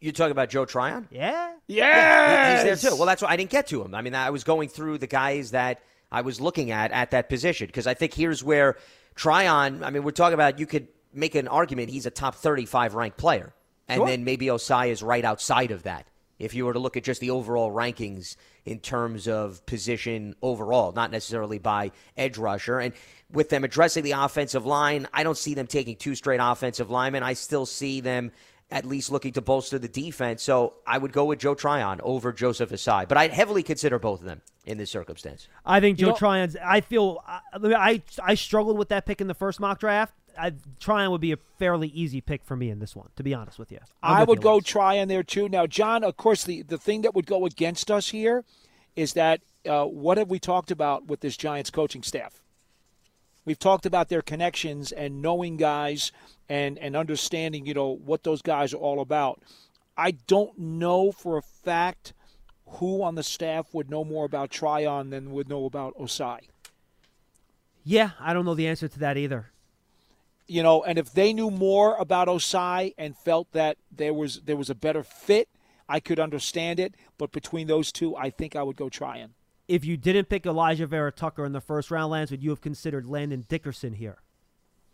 You're talking about Joe Tryon? Yeah. Yes. He's there too. Well, that's why I didn't get to him. I mean, I was going through the guys that I was looking at at that position because I think here's where Tryon. I mean, we're talking about you could make an argument he's a top 35 ranked player, and Sure. then maybe Ossai is right outside of that. If you were to look at just the overall rankings in terms of position overall, not necessarily by edge rusher, and with them addressing the offensive line, I don't see them taking two straight offensive linemen. I still see them at least looking to bolster the defense. So I would go with Joe Tryon over Joseph Ossai. But I'd heavily consider both of them in this circumstance. I think You Joe know- Tryon's. I feel I, I I struggled with that pick in the first mock draft. I, Tryon would be a fairly easy pick for me in this one, to be honest with you. I'm I would you, go Lance. try there too. Now, John, of course, the, the thing that would go against us here is that uh, what have we talked about with this Giants coaching staff? We've talked about their connections and knowing guys and, and understanding, you know, what those guys are all about. I don't know for a fact who on the staff would know more about Tryon than would know about Ossai. Yeah, I don't know the answer to that either. you know, and if they knew more about Ossai and felt that there was there was a better fit, I could understand it. But between those two, I think I would go Tryon. If you didn't pick Alijah Vera Tucker in the first round, Lance, would you have considered Landon Dickerson here?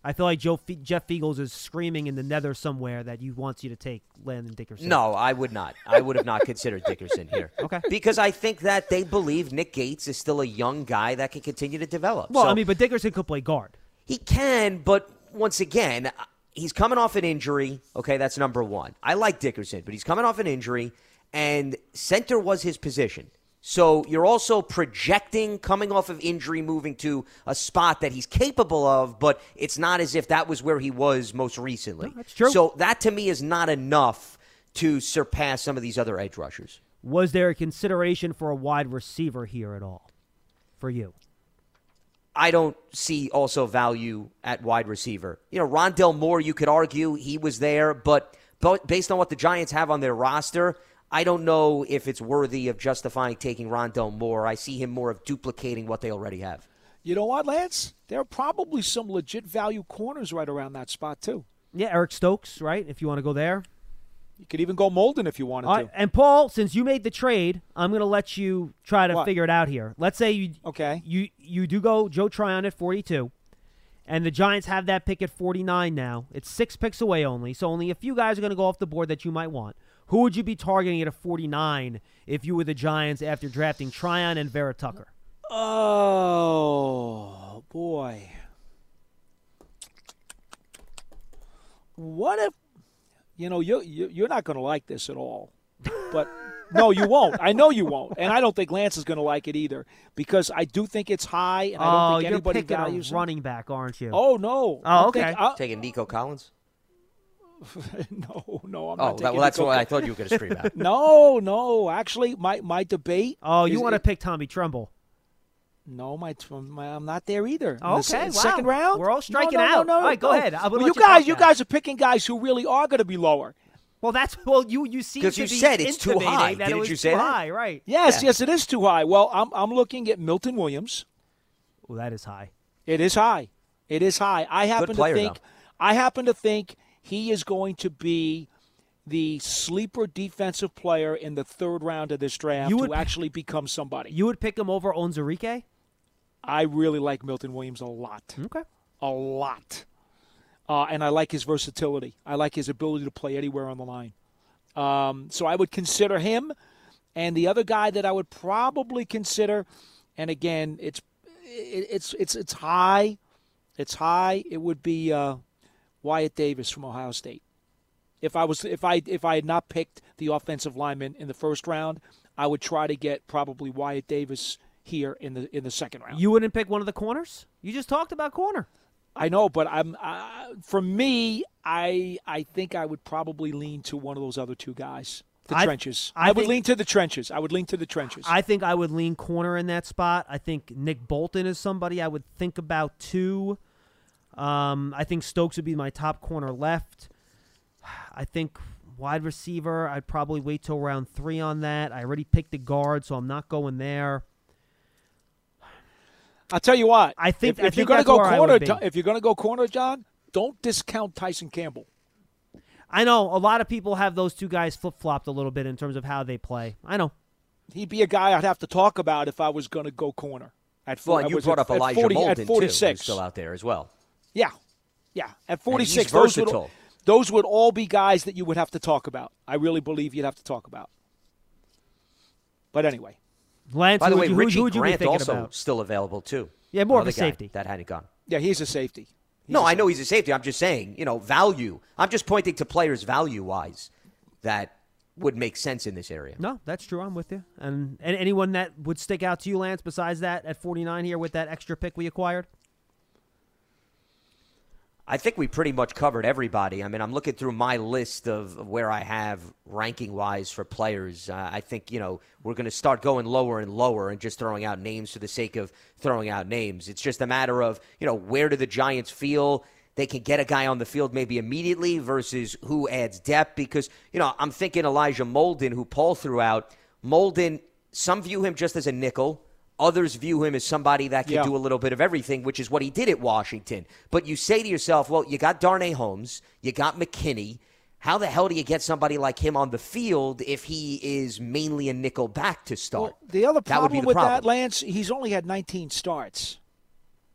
I feel like Joe Fe- Jeff Feagles is screaming in the nether somewhere that he wants you to take Landon Dickerson. No, I would not. I would have not considered Dickerson here. Okay. Because I think that they believe Nick Gates is still a young guy that can continue to develop. Well, So- I mean, but Dickerson could play guard. He can, but once again, uh, he's coming off an injury. Okay, that's number one. I like Dickerson, but he's coming off an injury, and center was his position. So you're also projecting coming off of injury, moving to a spot that he's capable of, but it's not as if that was where he was most recently. No, that's true. So that to me is not enough to surpass some of these other edge rushers. Was there a consideration for a wide receiver here at all for you? I don't see also value at wide receiver. You know, Rondale Moore, you could argue he was there, but but based on what the Giants have on their roster, I don't know if it's worthy of justifying taking Rondale Moore. I see him more of duplicating what they already have. You know what, Lance? There are probably some legit value corners right around that spot too. Yeah, Eric Stokes, right? If you want to go there. You could even go Molden if you wanted All to. and Paul, since you made the trade, I'm going to let you try to What? figure it out here. Let's say you Okay. you you do go Joe Tryon at 42, and the Giants have that pick at 49 now. It's six picks away only, so only a few guys are going to go off the board that you might want. Who would you be targeting at a 49 if you were the Giants after drafting Tryon and Vera Tucker? Oh boy. What if you know you you- you're not going to like this at all, but no, you won't. I know you won't, and I don't think Lance is going to like it either because I do think it's high, and I don't oh, think you're anybody picking values a running back, aren't you? Oh no! Oh, I'm okay. think- I- Taking Nico Collins. no, no, I'm Oh, not that, well, that's Nico what I thought you were going to scream out. No, no. Actually, my my debate. Oh, you want to pick Tommy Tremble? No, my, my I'm not there either. In Oh, the se- okay, wow. second round. We're all striking no, no, out. No, All right, go no. ahead. Well, you you guys, you now. guys are picking guys who really are going to be lower. Well, that's well, you you seem 'Cause to you be said it's too high. That Didn't it you say too that? high, right? Yes, yes, it is too high. Well, I'm I'm looking at Milton Williams. Well, that is high. It is high. It is high. I happen player, to think. though. I happen to think he is going to be the sleeper defensive player in the third round of this draft You would- to actually become somebody. You would pick him over Onzarike? I really like Milton Williams a lot. Okay. a lot. Uh, and I like his versatility. I like his ability to play anywhere on the line. Um, so I would consider him. And the other guy that I would probably consider, and again, it's it, it's it's it's high, it's high. It would be uh, Wyatt Davis from Ohio State. If I was if I if I had not picked the offensive lineman in the first round, I would try to get probably Wyatt Davis here in the in the second round. You wouldn't pick one of the corners? You just talked about corner. I know, but I'm uh, for me. I I think I would probably lean to one of those other two guys, the I- trenches. I I, would think- lean to the trenches. I would lean to the trenches. I think I would lean corner in that spot. I think Nick Bolton is somebody I would think about too. Um, I think Stokes would be my top corner left. I think wide receiver, I'd probably wait till round three on that. I already picked the guard, so I'm not going there. I'll tell you what. I think- if, I you're going to go corner, would be. Jo- if you're going to go corner, John, don't discount Tyson Campbell. I know a lot of people have those two guys flip flopped a little bit in terms of how they play. I know. He'd be a guy I'd have to talk about if I was going to go corner. At Well, four, and you brought at, up at Elijah 40, Molden, at too, 46. who's still out there as well. Yeah, yeah. At he's 46, those would, those would all be guys that you would have to talk about. I really believe you'd have to talk about. But anyway, Lance, By the way, would you, who- Richie who would you be Grant also about? still available too. Yeah, more of Another a safety. that hadn't gone. yeah, he's a safety. He's no, a I know he's a safety. I'm just saying, you know, value. I'm just pointing to players value wise that would make sense in this area. No, that's true. I'm with you. And, and anyone that would stick out to you, Lance, besides that at 49 here with that extra pick we acquired? I think we pretty much covered everybody. I mean, I'm looking through my list of, of where I have ranking wise for players. Uh, I think, you know, we're going to start going lower and lower and just throwing out names for the sake of throwing out names. It's just a matter of, you know, where do the Giants feel they can get a guy on the field maybe immediately versus who adds depth? Because, you know, I'm thinking Elijah Molden, who Paul threw out. Molden, some view him just as a nickel. Others view him as somebody that can Yeah. do a little bit of everything, which is what he did at Washington. But you say to yourself, well, you got Darnay Holmes, you got McKinney. How the hell do you get somebody like him on the field if he is mainly a nickel back to start? Well, the other that would be problem the with problem. that, Lance, he's only had 19 starts.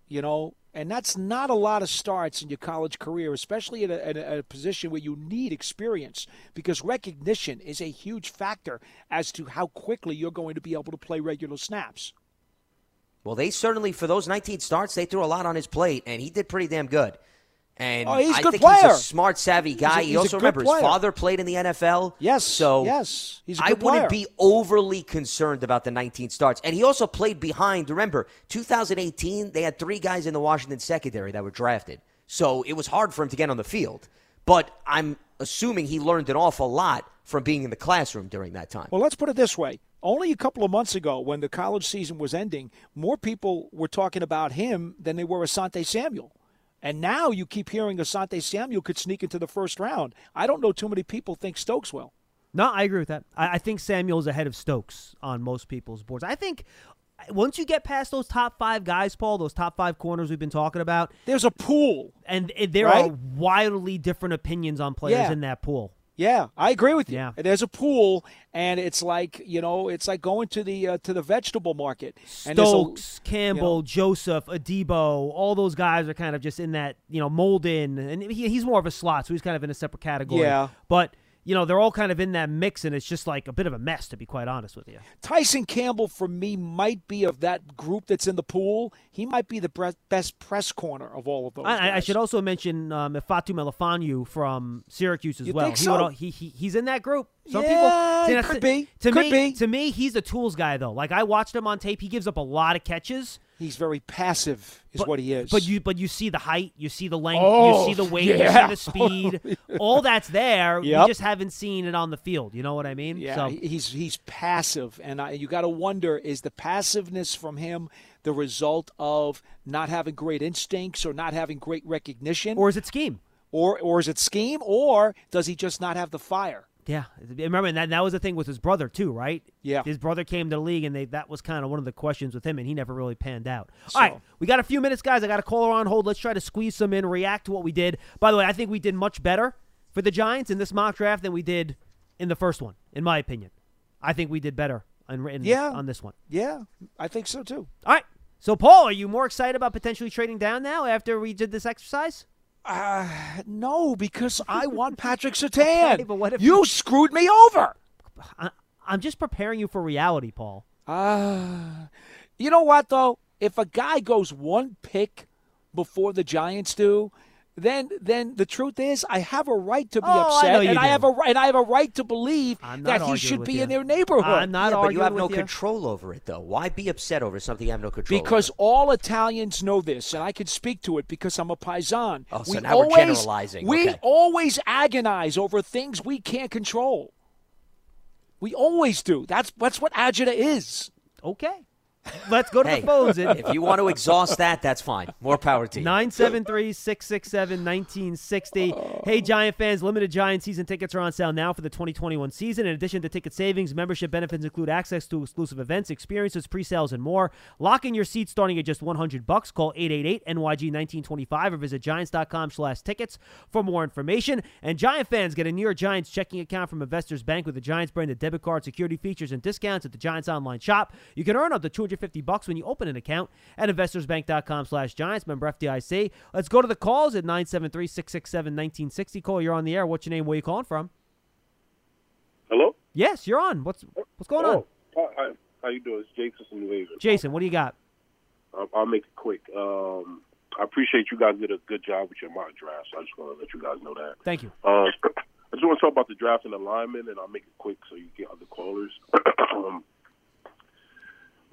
You know, and that's not a lot of starts in your college career, especially at a, at a position where you need experience, because recognition is a huge factor as to how quickly you're going to be able to play regular snaps. Well, they certainly, for those 19 starts, they threw a lot on his plate, and he did pretty damn good. And Oh, he's a I good think he's a smart, savvy guy. a- he also remember his father played in the NFL. Yes, so yes, he's a I good I wouldn't player. be overly concerned about the 19 starts. And he also played behind. Remember, 2018, they had three guys in the Washington secondary that were drafted, so it was hard for him to get on the field. But I'm assuming he learned an awful lot from being in the classroom during that time. Well, let's put it this way. Only a couple of months ago, when the college season was ending, more people were talking about him than they were Asante Samuel. And now you keep hearing Asante Samuel could sneak into the first round. I don't know too many people think Stokes will. No, I agree with that. I, I think Samuel's ahead of Stokes on most people's boards. I think once you get past those top five guys, Paul, those top five corners we've been talking about, There's a pool. and there are wildly different opinions on players Yeah. in that pool. Yeah, I agree with you. Yeah. There's a pool, and it's like you know, it's like going to the uh, to the vegetable market. And there's a- Stokes, Campbell, you know. Joseph, Adebo, all those guys are kind of just in that, you know, Molden, and he, he's more of a slot, so he's kind of in a separate category. Yeah. But you know, they're all kind of in that mix, and it's just like a bit of a mess, to be quite honest with you. Tyson Campbell, for me, might be of that group that's in the pool. He might be the best press corner of all of those. I, I- should also mention um, Fatu Melifonwu from Syracuse as You well. he, so? would he, he he's in that group. Some Yeah, people that's could be. To Could me, be. to me, he's a tools guy though. Like I watched him on tape. He gives up a lot of catches. He's very passive, is but, what he is. But you but you see the height, you see the length, Oh, you see the weight, yeah. you see the speed. Oh, all that's there. You Yep. just haven't seen it on the field. You know what I mean? Yeah, So he's he's passive, and I, you got to wonder: is the passiveness from him the result of not having great instincts or not having great recognition, or is it scheme? or or is it scheme, or does he just not have the fire? Yeah, remember that that was the thing with his brother too, right? Yeah. his brother came to the league, and they that was kind of one of the questions with him, and he never really panned out. All right, we got a few minutes, guys. I got a caller on hold. Let's try to squeeze some in, react to what we did. By the way, I think we did much better for the Giants in this mock draft than we did in the first one, in my opinion. I think we did better in, in- Yeah. on this one. Yeah, I think so too. All right. So, Paul, are you more excited about potentially trading down now after we did this exercise? Uh, no, because I want Patrick Surtain. Okay, but what if you screwed me over? I, I'm just preparing you for reality, Paul. Uh, you know what though? If a guy goes one pick before the Giants do, then then the truth is I have a right to be Oh, I upset, know you and I have a right, and I have a right to believe that he should be you. in their neighborhood. I'm not yeah, but you arguing have no you. control over it, though. Why be upset over something you have no control because over? all Italians know this, and I can speak to it because I'm a paisan. Oh, so we now we're always, generalizing. We Okay. always agonize over things we can't control. We always do. That's that's what agita is. Okay. Let's go to Hey, the phones. It- if you want to exhaust that, that's fine. More power to you. 973 667 1960. Hey, Giant fans, limited Giant season tickets are on sale now for the 2021 season. In addition to ticket savings, membership benefits include access to exclusive events, experiences, pre sales, and more. Lock in your seat starting at just 100 bucks. Call 888 NYG 1925 or visit giants.com slash tickets for more information. And Giant fans get a New York Giants checking account from Investors Bank with the Giants branded debit card, security features, and discounts at the Giants online shop. You can earn up to 250 bucks when you open an account at investorsbank.com slash giants. Member FDIC. Let's go to the calls at 973-667-1960. Call, you're on the air. What's your name? Where you calling from? Hello? Yes, you're on. What's what's going on? Oh, hi, hi. How you doing? It's Jason from New Haven. Jason, what do you got? Um, I'll make it quick. Um, I appreciate you guys did a good job with your mock draft, so I just want to let you guys know that. Thank you. Uh, I just want to talk about the draft and alignment, and I'll make it quick so you get other callers. um,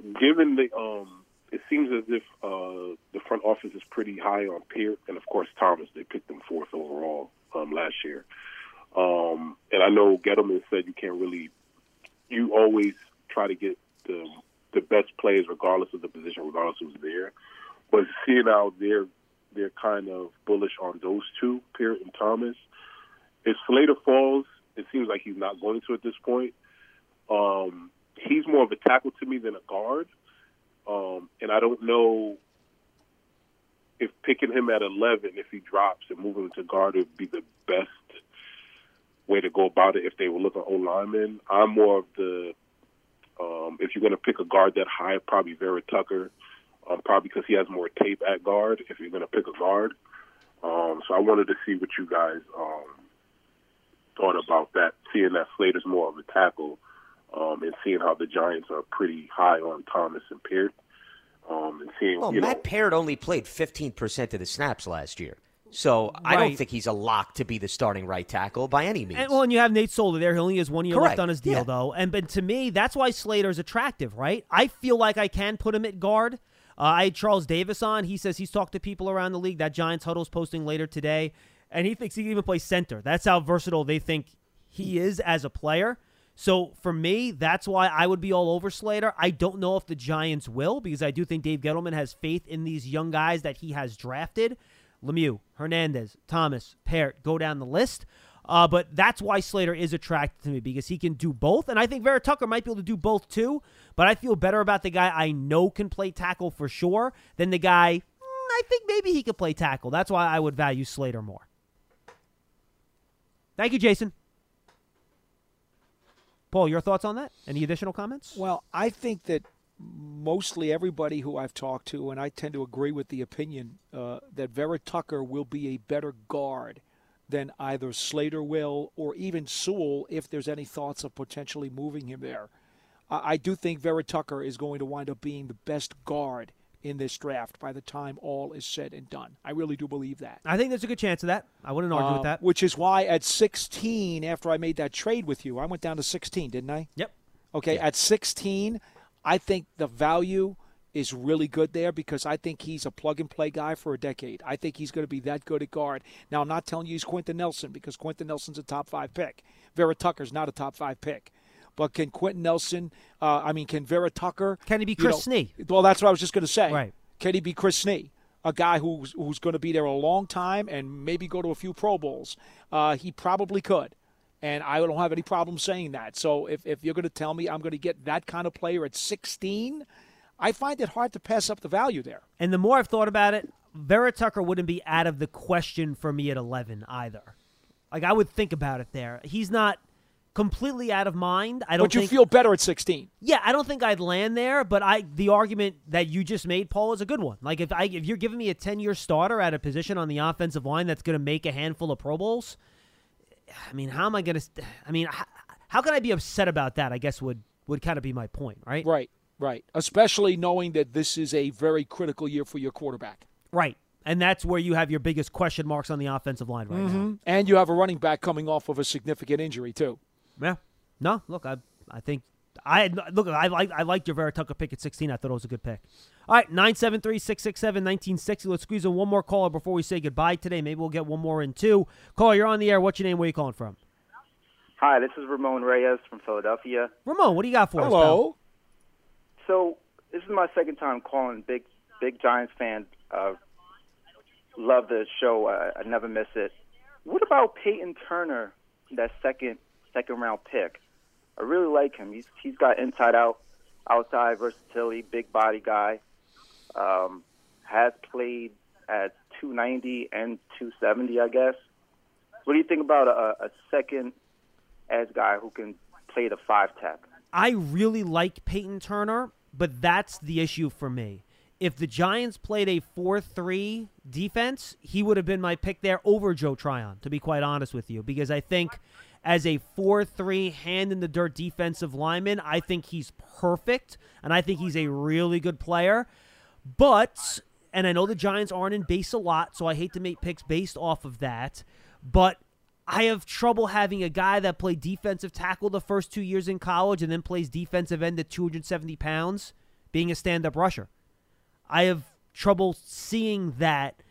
given the, um, it seems as if uh, the front office is pretty high on Peart, and of course Thomas. They picked him fourth overall um, last year. Um, and I know Gettleman said you can't really, you always try to get the the best players regardless of the position, regardless who's there. But seeing how they're they're kind of bullish on those two, Peart and Thomas. If Slater falls, it seems like he's not going to at this point. Um, he's more of a tackle to me than a guard, um, and I don't know if picking him at 11, if he drops and moving him to guard, would be the best way to go about it if they were looking O lineman. I'm more of the um, if you're going to pick a guard that high, probably Vera Tucker, um, probably because he has more tape at guard. If you're going to pick a guard, um, so I wanted to see what you guys um, thought about that, seeing that Slater's more of a tackle, um, and seeing how the Giants are pretty high on Thomas and Peart, um, and seeing Well, you know Matt Peart only played 15% of the snaps last year. So I don't think he's a lock to be the starting right tackle by any means. And, well, and you have Nate Solder there. He only has one year Correct. left on his deal, Yeah. though. And but to me, that's why Slater's attractive, right? I feel like I can put him at guard. Uh, I had Charles Davis on. He says he's talked to people around the league. That Giants huddle's posting later today, and he thinks he can even play center. That's how versatile they think he is as a player. So for me, that's why I would be all over Slater. I don't know if the Giants will because I do think Dave Gettleman has faith in these young guys that he has drafted. Lemieux, Hernandez, Thomas, Peart, go down the list. Uh, but that's why Slater is attracted to me because he can do both. And I think Vera Tucker might be able to do both too. But I feel better about the guy I know can play tackle for sure than the guy mm, I think maybe he could play tackle. That's why I would value Slater more. Thank you, Jason. Paul, your thoughts on that? Any additional comments? Well, I think that mostly everybody who I've talked to, and I tend to agree with the opinion uh, that Vera Tucker will be a better guard than either Slater will or even Sewell if there's any thoughts of potentially moving him there. I, I do think Vera Tucker is going to wind up being the best guard in this draft by the time all is said and done. I really do believe that. I think there's a good chance of that. I wouldn't argue Uh, with that. Which is why at 16, after I made that trade with you, I went down to 16, didn't I? Yep. Okay, at 16, I think the value is really good there because I think he's a plug and play guy for a decade. I think he's going to be that good at guard. Now, I'm not telling you he's Quenton Nelson because Quenton Nelson's a top five pick. Vera Tucker's not a top five pick. But can Quenton Nelson, uh, I mean, can Vera Tucker. Can he be Chris know- Snee? Well, that's what I was just going to say. Right. Can he be Chris Snee? A guy who's who's going to be there a long time and maybe go to a few Pro Bowls. Uh, he probably could, and I don't have any problem saying that. So if, if you're going to tell me I'm going to get that kind of player at 16, I find it hard to pass up the value there. And the more I've thought about it, Vera Tucker wouldn't be out of the question for me at 11 either. Like I would think about it there. He's not completely out of mind. I don't But you think, feel better at 16. Yeah, I don't think I'd land there, but I the argument that you just made, Paul, is a good one. Like if I if you're giving me a 10-year starter at a position on the offensive line that's going to make a handful of Pro Bowls, I mean, how am I going to I mean, how, how can I be upset about that? I guess would would kind of be my point, right? Right, right. Especially knowing that this is a very critical year for your quarterback. Right. And that's where you have your biggest question marks on the offensive line right now. Mm-hmm. And you have a running back coming off of a significant injury, too. Yeah. No, look, I I think I look I like I liked your Vera Tucker pick at 16. I thought it was a good pick. All right, 973-667-1960. Let's squeeze in one more caller before we say goodbye today. Maybe we'll get one more in two. Caller, you're on the air. What's your name? Where you calling from? Hi, this is Ramon Reyes from Philadelphia. Ramon, what do you got for us? Hello. So this is my second time calling. Big, big Giants fan. Uh, love the show. I, I never miss it. What about Peyton Turner, that second second round pick? I really like him. He's he's got inside out, outside versatility, big body guy. Um, has played at 290 and 270, I guess. What do you think about a, a second edge guy who can play the five tech? I really like Peyton Turner, but that's the issue for me. If the Giants played a 4 3 defense, he would have been my pick there over Joe Tryon, to be quite honest with you, because I think as a 4 3 hand in the dirt defensive lineman, I think he's perfect, and I think he's a really good player. But, and I know the Giants aren't in base a lot, so I hate to make picks based off of that, but I have trouble having a guy that played defensive tackle the first two years in college and then plays defensive end at 270 pounds being a stand up rusher. I have trouble seeing that,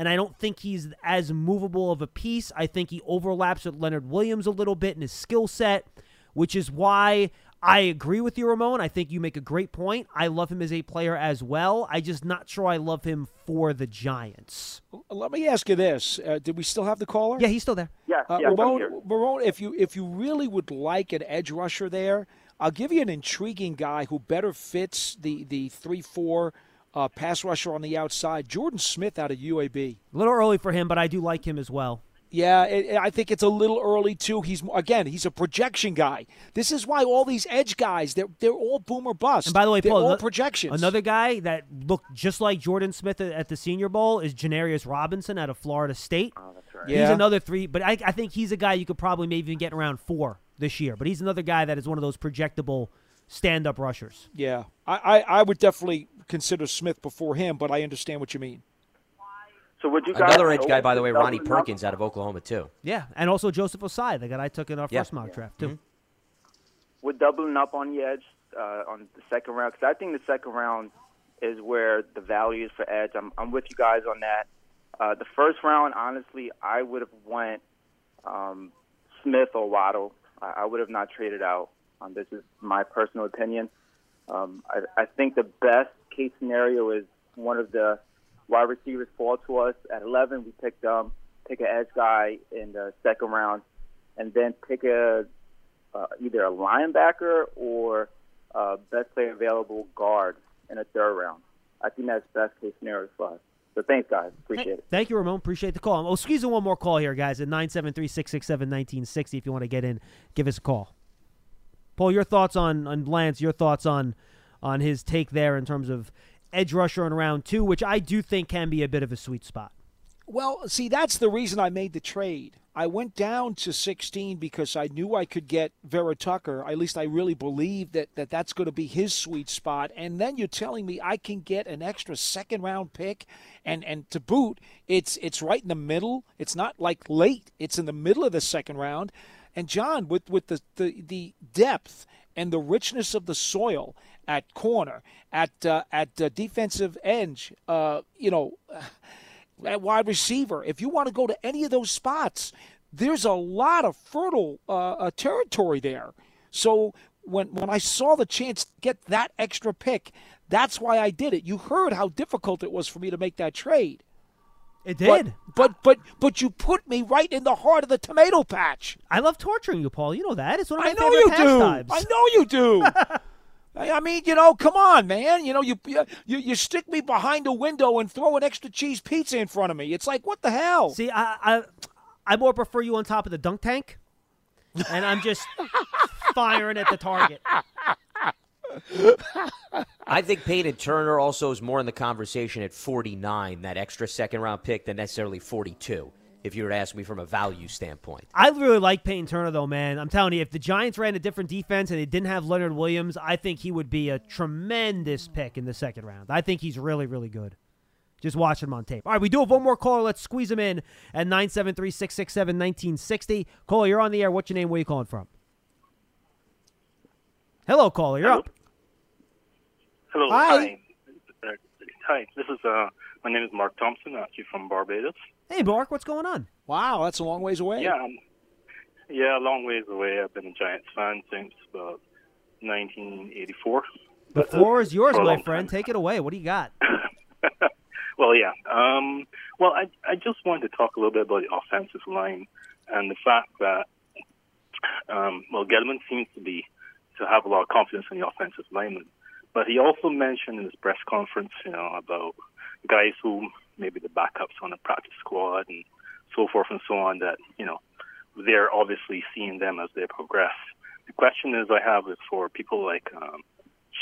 and I don't think he's as movable of a piece. I think he overlaps with Leonard Williams a little bit in his skill set, which is why I agree with you, Ramon. I think you make a great point. I love him as a player as well. I just not sure I love him for the Giants. Let me ask you this: uh, Did we still have the caller? Yeah, he's still there. Yeah, Uh, yeah, Ramon. Ramon, if you if you really would like an edge rusher there, I'll give you an intriguing guy who better fits the the three four uh, pass rusher on the outside. Jordan Smith out of UAB. A little early for him, but I do like him as well. Yeah, it, I think it's a little early too. He's again, he's a projection guy. This is why all these edge guys they're they're all boomer bust. And by the way, they're Paul, all projections. Another guy that looked just like Jordan Smith at- at the Senior Bowl is Janarius Robinson out of Florida State. Oh, that's right. He's another three, but I, I think he's a guy you could probably maybe even get around four this year. But he's another guy that is one of those projectable stand-up rushers. Yeah, I, I I would definitely consider Smith before him, but I understand what you mean. So would you guys Another edge guy, by the way, Ronnie up- Perkins out of Oklahoma too. Yeah, and also Joseph Ossai, the guy I took in our Yeah. first mock draft too. Would doubling up on the edge uh, on the second round? Because I think the second round is where the value is for edge. I'm, I'm with you guys on that. Uh, the first round, honestly, I would have went um, Smith or Waddle. I, I would have not traded out. Um, this is my personal opinion. Um, I, I think the best case scenario is one of the wide receivers fall to us at 11. We pick them, pick an edge guy in the second round. and then pick a uh, either a linebacker or uh, best player available guard in a third round. I think that's best case scenario for us. So thanks, guys. Appreciate it. Thank you, Ramon. Appreciate the call. Oh, squeeze in one more call here, guys, at 973 667 1960 if you want to get in. Give us a call. Paul, your thoughts on, on Lance, your thoughts on on his take there in terms of edge rusher in round two, which I do think can be a bit of a sweet spot. Well, see, that's the reason I made the trade. I went down to 16 because I knew I could get Vera Tucker. At least I really believe that, that that's going to be his sweet spot. And then you're telling me I can get an extra second round pick, and and to boot, it's it's right in the middle. It's not like late. It's in the middle of the second round. And John, with with the the, the depth and the richness of the soil at corner, at uh, at uh, defensive edge, uh, you know at wide receiver. If you want to go to any of those spots, there's a lot of fertile uh, uh, territory there. So when when I saw the chance to get that extra pick, that's why I did it. You heard how difficult it was for me to make that trade. It did. But but but, but you put me right in the heart of the tomato patch. I love torturing you, Paul. You know that. It's one of my I know favorite you pastimes. do. I know you do. I mean, you know, come on, man. You know, you, you you stick me behind a window and throw an extra cheese pizza in front of me. It's like, what the hell? See, I, I I more prefer you on top of the dunk tank, and I'm just firing at the target. I think Peyton Turner also is more in the conversation at 49, that extra second round pick, than necessarily 42, if you were to ask me from a value standpoint. I really like Peyton Turner, though, man. I'm telling you, if the Giants ran a different defense and they didn't have Leonard Williams, I think he would be a tremendous pick in the second round. I think he's really, really good. Just watching him on tape. All right, we do have one more caller. Let's squeeze him in at 973 667 1960. Caller, you're on the air. What's your name? Where are you calling from? Hello, caller. You're up. Hello. Hi. Hi. This is uh, my name is Mark Thompson. I'm actually from Barbados. Hey, Mark. What's going on? Wow, that's a long ways away. Yeah. Um, yeah, a long ways away. I've been a Giants fan since about 1984. The floor is yours, my long friend. Take it away. What do you got? Well, yeah. Um, well, I I just wanted to talk a little bit about the offensive line and the fact that um, well, Gettleman seems to be to have a lot of confidence in the offensive lineman, but he also mentioned in his press conference, you know, about guys who maybe the backups on the practice squad and so forth and so on. That you know, they're obviously seeing them as they progress. The question is, I have is for people like um,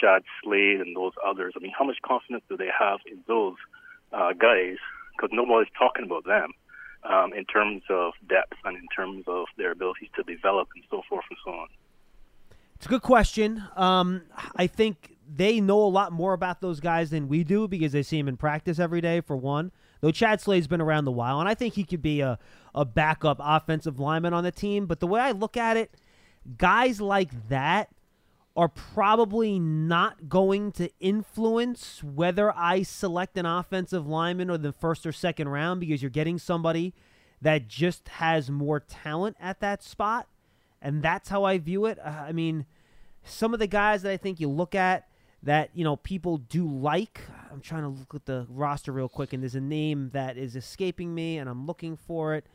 Chad Slade and those others. I mean, how much confidence do they have in those uh, guys? Because nobody's talking about them um, in terms of depth and in terms of their abilities to develop and so forth and so on. It's a good question. Um, I think they know a lot more about those guys than we do because they see him in practice every day, for one. Though Chad Slade's been around a while, and I think he could be a, a backup offensive lineman on the team. But the way I look at it, guys like that are probably not going to influence whether I select an offensive lineman or the first or second round because you're getting somebody that just has more talent at that spot. And that's how I view it. Uh, I mean, some of the guys that I think you look at that, you know, people do like. I'm trying to look at the roster real quick, and there's a name that is escaping me, and I'm looking for it.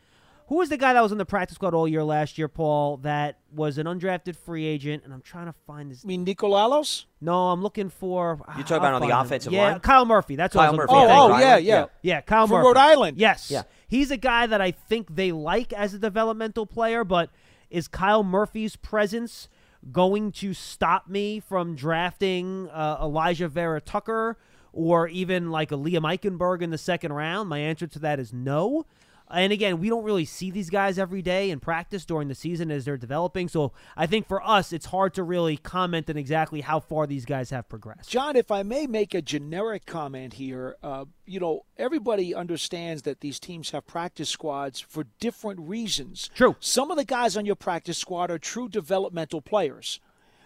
Who was the guy that was in the practice squad all year last year, Paul, that was an undrafted free agent? And I'm trying to find his. I mean, Nicolalos? No, I'm looking for. You're talking about on the him. offensive yeah, line? Kyle Murphy. That's what I Kyle was Murphy, looking yeah. Oh, yeah, yeah. Yeah, Kyle From Murphy. Rhode Island. Yes. Yeah. He's a guy that I think they like as a developmental player, but is Kyle Murphy's presence going to stop me from drafting uh, Alijah Vera Tucker or even like a Liam Eichenberg in the second round? My answer to that is no. And again, we don't really see these guys every day in practice during the season as they're developing. So I think for us, it's hard to really comment on exactly how far these guys have progressed. John, if I may make a generic comment here, uh, you know, everybody understands that these teams have practice squads for different reasons. True. Some of the guys on your practice squad are true developmental players.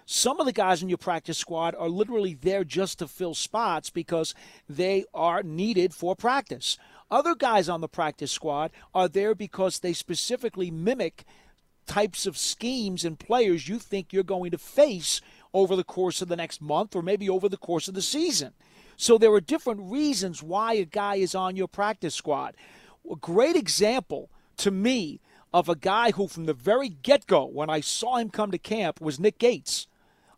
Some of the guys in your practice squad are literally there just to fill spots because they are needed for practice. Other guys on the practice squad are there because they specifically mimic types of schemes and players you think you're going to face over the course of the next month or maybe over the course of the season. So there are different reasons why a guy is on your practice squad. A great example to me of a guy who, from the very get go, when I saw him come to camp, was Nick Gates.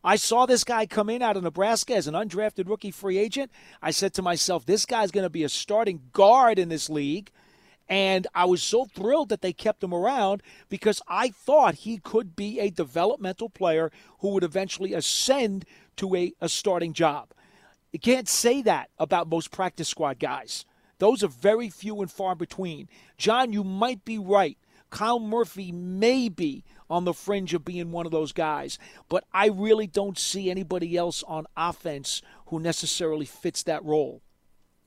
I saw this guy come in out of Nebraska as an undrafted rookie free agent. I said to myself, this guy's going to be a starting guard in this league. And I was so thrilled that they kept him around because I thought he could be a developmental player who would eventually ascend to a, a starting job. You can't say that about most practice squad guys. Those are very few and far between. John, you might be right. Kyle Murphy may be on the fringe of being one of those guys, but I really don't see anybody else on offense who necessarily fits that role.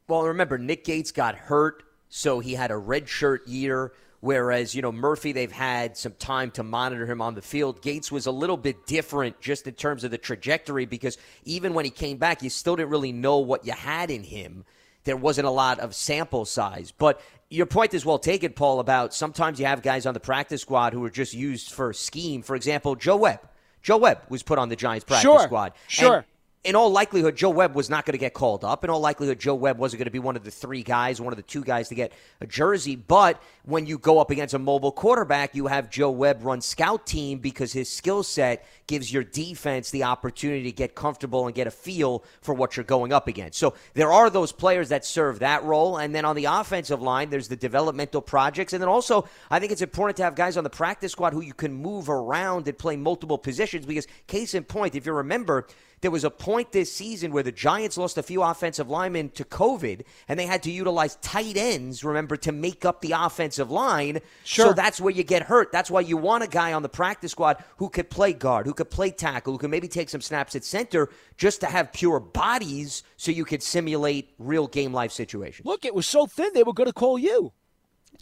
Well, remember, Nick Gates got hurt, so he had a red shirt year. Whereas, you know, Murphy, they've had some time to monitor him on the field. Gates was a little bit different just in terms of the trajectory because even when he came back, you still didn't really know what you had in him. There wasn't a lot of sample size. But your point is well taken, Paul, about sometimes you have guys on the practice squad who are just used for scheme. For example, Joe Webb. Joe Webb was put on the Giants practice sure, squad. Sure. In all likelihood, Joe Webb was not going to get called up. In all likelihood, Joe Webb wasn't going to be one of the three guys, one of the two guys to get a jersey. But when you go up against a mobile quarterback, you have Joe Webb run scout team because his skill set gives your defense the opportunity to get comfortable and get a feel for what you're going up against. So there are those players that serve that role. And then on the offensive line, there's the developmental projects. And then also, I think it's important to have guys on the practice squad who you can move around and play multiple positions because, case in point, if you remember, there was a point this season where the Giants lost a few offensive linemen to COVID, and they had to utilize tight ends, remember, to make up the offensive line. Sure. So that's where you get hurt. That's why you want a guy on the practice squad who could play guard, who could play tackle, who could maybe take some snaps at center just to have pure bodies so you could simulate real game life situations. Look, it was so thin they were going to call you.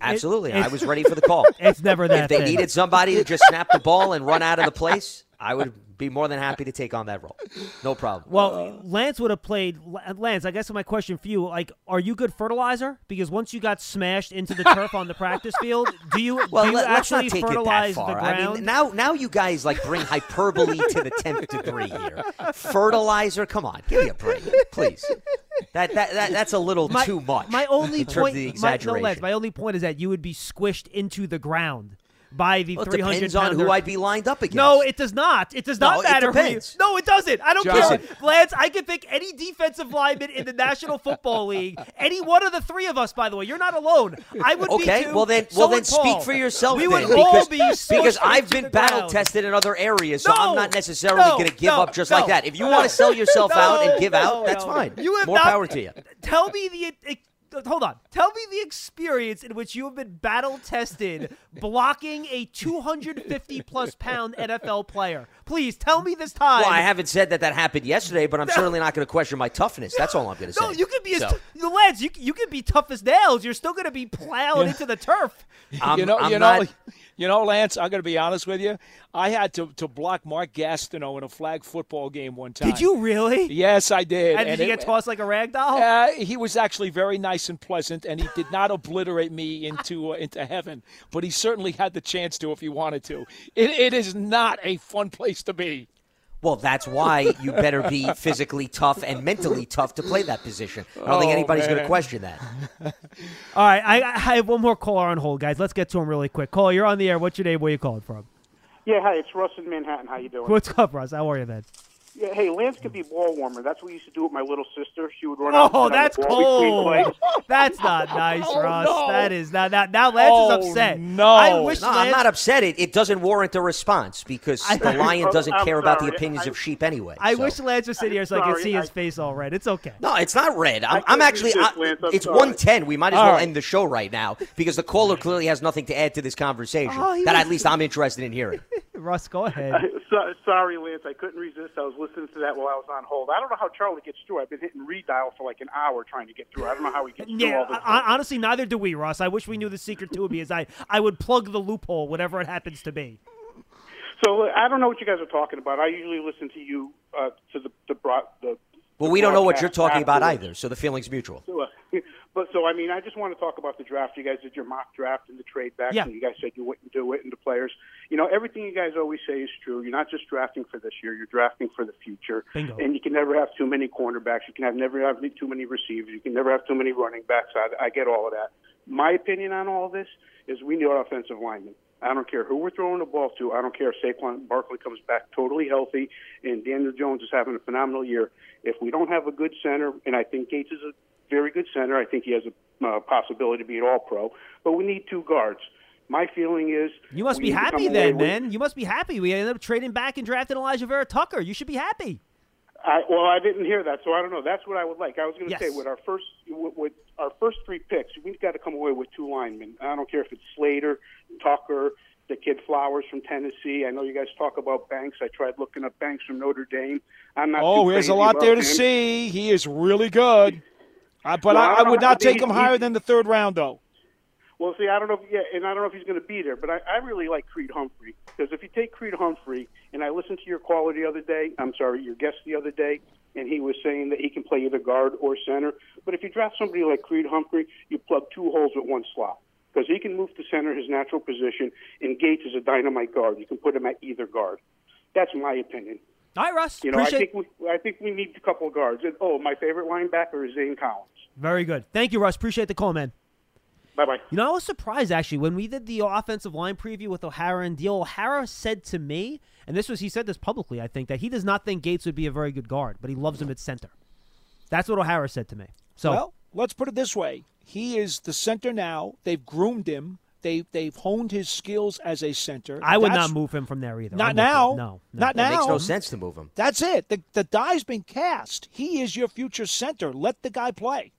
Absolutely. it- I was ready for the call. It's never that if they thin. needed somebody to just snap the ball and run out of the place, I would be more than happy to take on that role. No problem. Well, Lance would have played. Lance, I guess my question for you: like, are you good fertilizer? Because once you got smashed into the turf on the practice field, do you Well, do you let, actually not take fertilize it that far. the I ground? mean, now now you guys like bring hyperbole to the tenth degree here. Fertilizer, come on, give me a break, please. That, that, that that's a little my, too much. My only in terms of point, my, no. Lance, my only point is that you would be squished into the ground by the Well, it 300 depends on who I'd be lined up against. No, it does not. It does No, not it matter. you- depends. no, it doesn't. I don't John. care. Lance, I can pick any defensive lineman in the National Football League. Any one of the three of us, by the way. You're not alone. I would Okay, be too. well then, So well then, speak for yourself. We then, would all because, be because I've been battle ground. tested in other areas, so I'm not necessarily no, going to give no, up just no, like that. If you no. want to sell yourself out and give no, out, that's no. fine. You have More not- power to you. Tell me the. It, Hold on. Tell me the experience in which you have been battle tested blocking a 250 plus pound NFL player. Please tell me this time. Well, I haven't said that that happened yesterday, but I'm certainly not going to question my toughness. That's all I'm going to say. No, you could be as So, t- the lads. You you could be tough as nails. You're still going to be plowed into the turf. I'm, you know, I'm you not, know, you know, Lance. I'm going to be honest with you. I had to, to block Mark Gastineau in a flag football game one time. Did you really? Yes, I did. And, did you it- get tossed like a rag doll? Uh, he was actually very nice and pleasant, and he did not obliterate me into uh, into heaven. But he certainly had the chance to if he wanted to. It, it is not a fun place to be. Well, that's why you better be physically tough and mentally tough to play that position. I don't think Oh, anybody's going to question that. All right, I, I have one more caller on hold, guys. Let's get to him really quick. Caller, you're on the air. What's your name? Where you calling from? Yeah, hi, it's Russ in Manhattan. How you doing? What's up, Russ? How are you, man? Yeah, hey, Lance could be ball warmer. That's what we used to do with my little sister. She would run out Oh, and sit that's the ball cold. That's not oh, nice, Oh, Russ. no. That is not. Now, now Lance Oh, is upset. no. I wish No, Lance. I'm not upset. It, it doesn't warrant a response because I- the lion oh, doesn't I'm care about the opinions I- of sheep anyway. I so. wish Lance was sitting here so I could see his I- face all red. It's okay. No, it's not red. I'm, I I'm actually. resist, I- Lance. I'm it's sorry. 110. We might as All well right. end the show right now because the caller clearly has nothing to add to this conversation Oh, that was- at least I'm interested in hearing. Russ, go ahead. So, sorry, Lance. I couldn't resist. I was listening to that while I was on hold. I don't know how Charlie gets through. I've been hitting redial for like an hour trying to get through. I don't know how he gets through Yeah, all this. I, I- honestly, neither do we, Ross. I wish we knew the secret to it because I, I would plug the loophole, whatever it happens to be. So I don't know what you guys are talking about. I usually listen to you uh, to the the, broad, the Well, we don't know what you're talking about either, so the feeling's mutual. So, uh, but so I mean, I just want to talk about the draft. You guys did your mock draft and the trade back, Yeah. and you guys said you wouldn't do it, and the players. You know, everything you guys always say is true. You're not just drafting for this year; you're drafting for the future. Bingo. And you can never have too many cornerbacks. You can have never have too many receivers. You can never have too many running backs. I, I get all of that. My opinion on all this is we need offensive linemen. I don't care who we're throwing the ball to. I don't care if Saquon Barkley comes back totally healthy and Daniel Jones is having a phenomenal year. If we don't have a good center, and I think Gates is a very good center, I think he has a uh, possibility to be an All Pro. But we need two guards. My feeling is You must be happy then, with- man. You must be happy. We ended up trading back and drafting Alijah Vera Tucker. You should be happy. I, well, I didn't hear that, so I don't know. That's what I would like. I was going to Yes. say with our first with, with our first three picks, we've got to come away with two linemen. I don't care if it's Slater, Tucker, the kid Flowers from Tennessee. I know you guys talk about Banks. I tried looking up Banks from Notre Dame. I'm not. Oh, there's a lot there to him. see. He is really good. Uh, but Well, I I, would not take He- him he- higher than the third round, though. Well, see, I don't know. If, yeah, and I don't know if he's going to be there, but I, I really like Creed Humphrey because if you take Creed Humphrey, and I listened to your caller the other day, I'm sorry, your guest the other day, and he was saying that he can play either guard or center. But if you draft somebody like Creed Humphrey, you plug two holes with one slot because he can move to center, his natural position, and Gates is a dynamite guard. You can put him at either guard. That's my opinion. All right, Russ. You know, I think we, I think we need a couple of guards. And, oh, my favorite linebacker is Zaven Collins. Very good. Thank you, Russ. Appreciate the call, man. Bye bye. You know, I was surprised actually when we did the offensive line preview with O'Hara and Diehl. O'Hara said to me, and this was he said this publicly, I think, that he does not think Gates would be a very good guard, but he loves him at center. That's what O'Hara said to me. So Well, let's put it this way: he is the center now. They've groomed him. They they've honed his skills as a center. I would That's- not move him from there either. Not I'm with you. now. No, no. Not That now. makes no sense to move him. That's it. The the die's been cast. He is your future center. Let the guy play.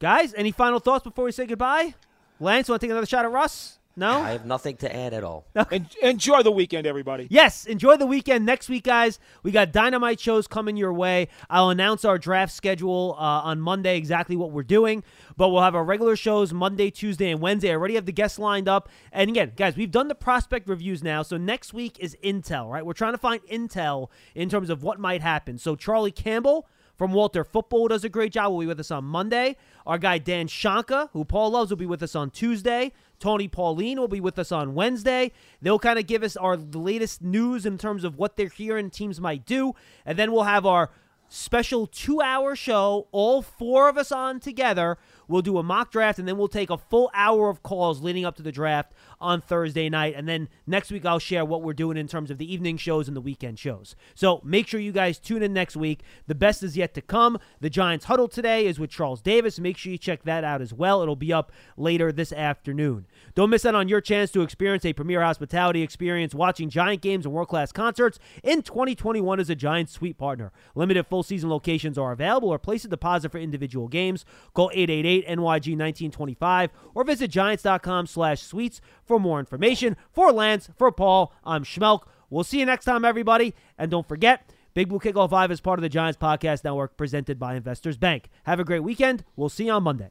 Guys, any final thoughts before we say goodbye? Lance, want to take another shot at Russ? No? I have nothing to add at all. En- enjoy the weekend, everybody. Yes, enjoy the weekend. Next week, guys, we got dynamite shows coming your way. I'll announce our draft schedule uh, on Monday, exactly what we're doing. But we'll have our regular shows Monday, Tuesday, and Wednesday. I already have the guests lined up. And again, guys, we've done the prospect reviews now. So next week is intel, right? We're trying to find intel in terms of what might happen. So Charlie Campbell from Walter Football does a great job. Will be with us on Monday. Our guy Dan Shonka, who Paul loves, will be with us on Tuesday. Tony Pauline will be with us on Wednesday. They'll kind of give us our latest news in terms of what they're hearing teams might do, and then we'll have our special two-hour show. All four of us on together. We'll do a mock draft, and then we'll take a full hour of calls leading up to the draft on Thursday night. And then next week, I'll share what we're doing in terms of the evening shows and the weekend shows. So make sure you guys tune in next week. The best is yet to come. The Giants Huddle today is with Charles Davis. Make sure you check that out as well. It'll be up later this afternoon. Don't miss out on your chance to experience a premier hospitality experience watching Giant games and world class concerts in 2021 as a Giants suite partner. Limited full season locations are available or place a deposit for individual games. Call 888 NYG 1925 or visit giants.com slash suites for more information. For Lance, for Paul, I'm Schmeelk. We'll see you next time, everybody. And don't forget, Big Blue Kickoff Live is part of the Giants Podcast Network presented by Investors Bank. Have a great weekend. We'll see you on Monday.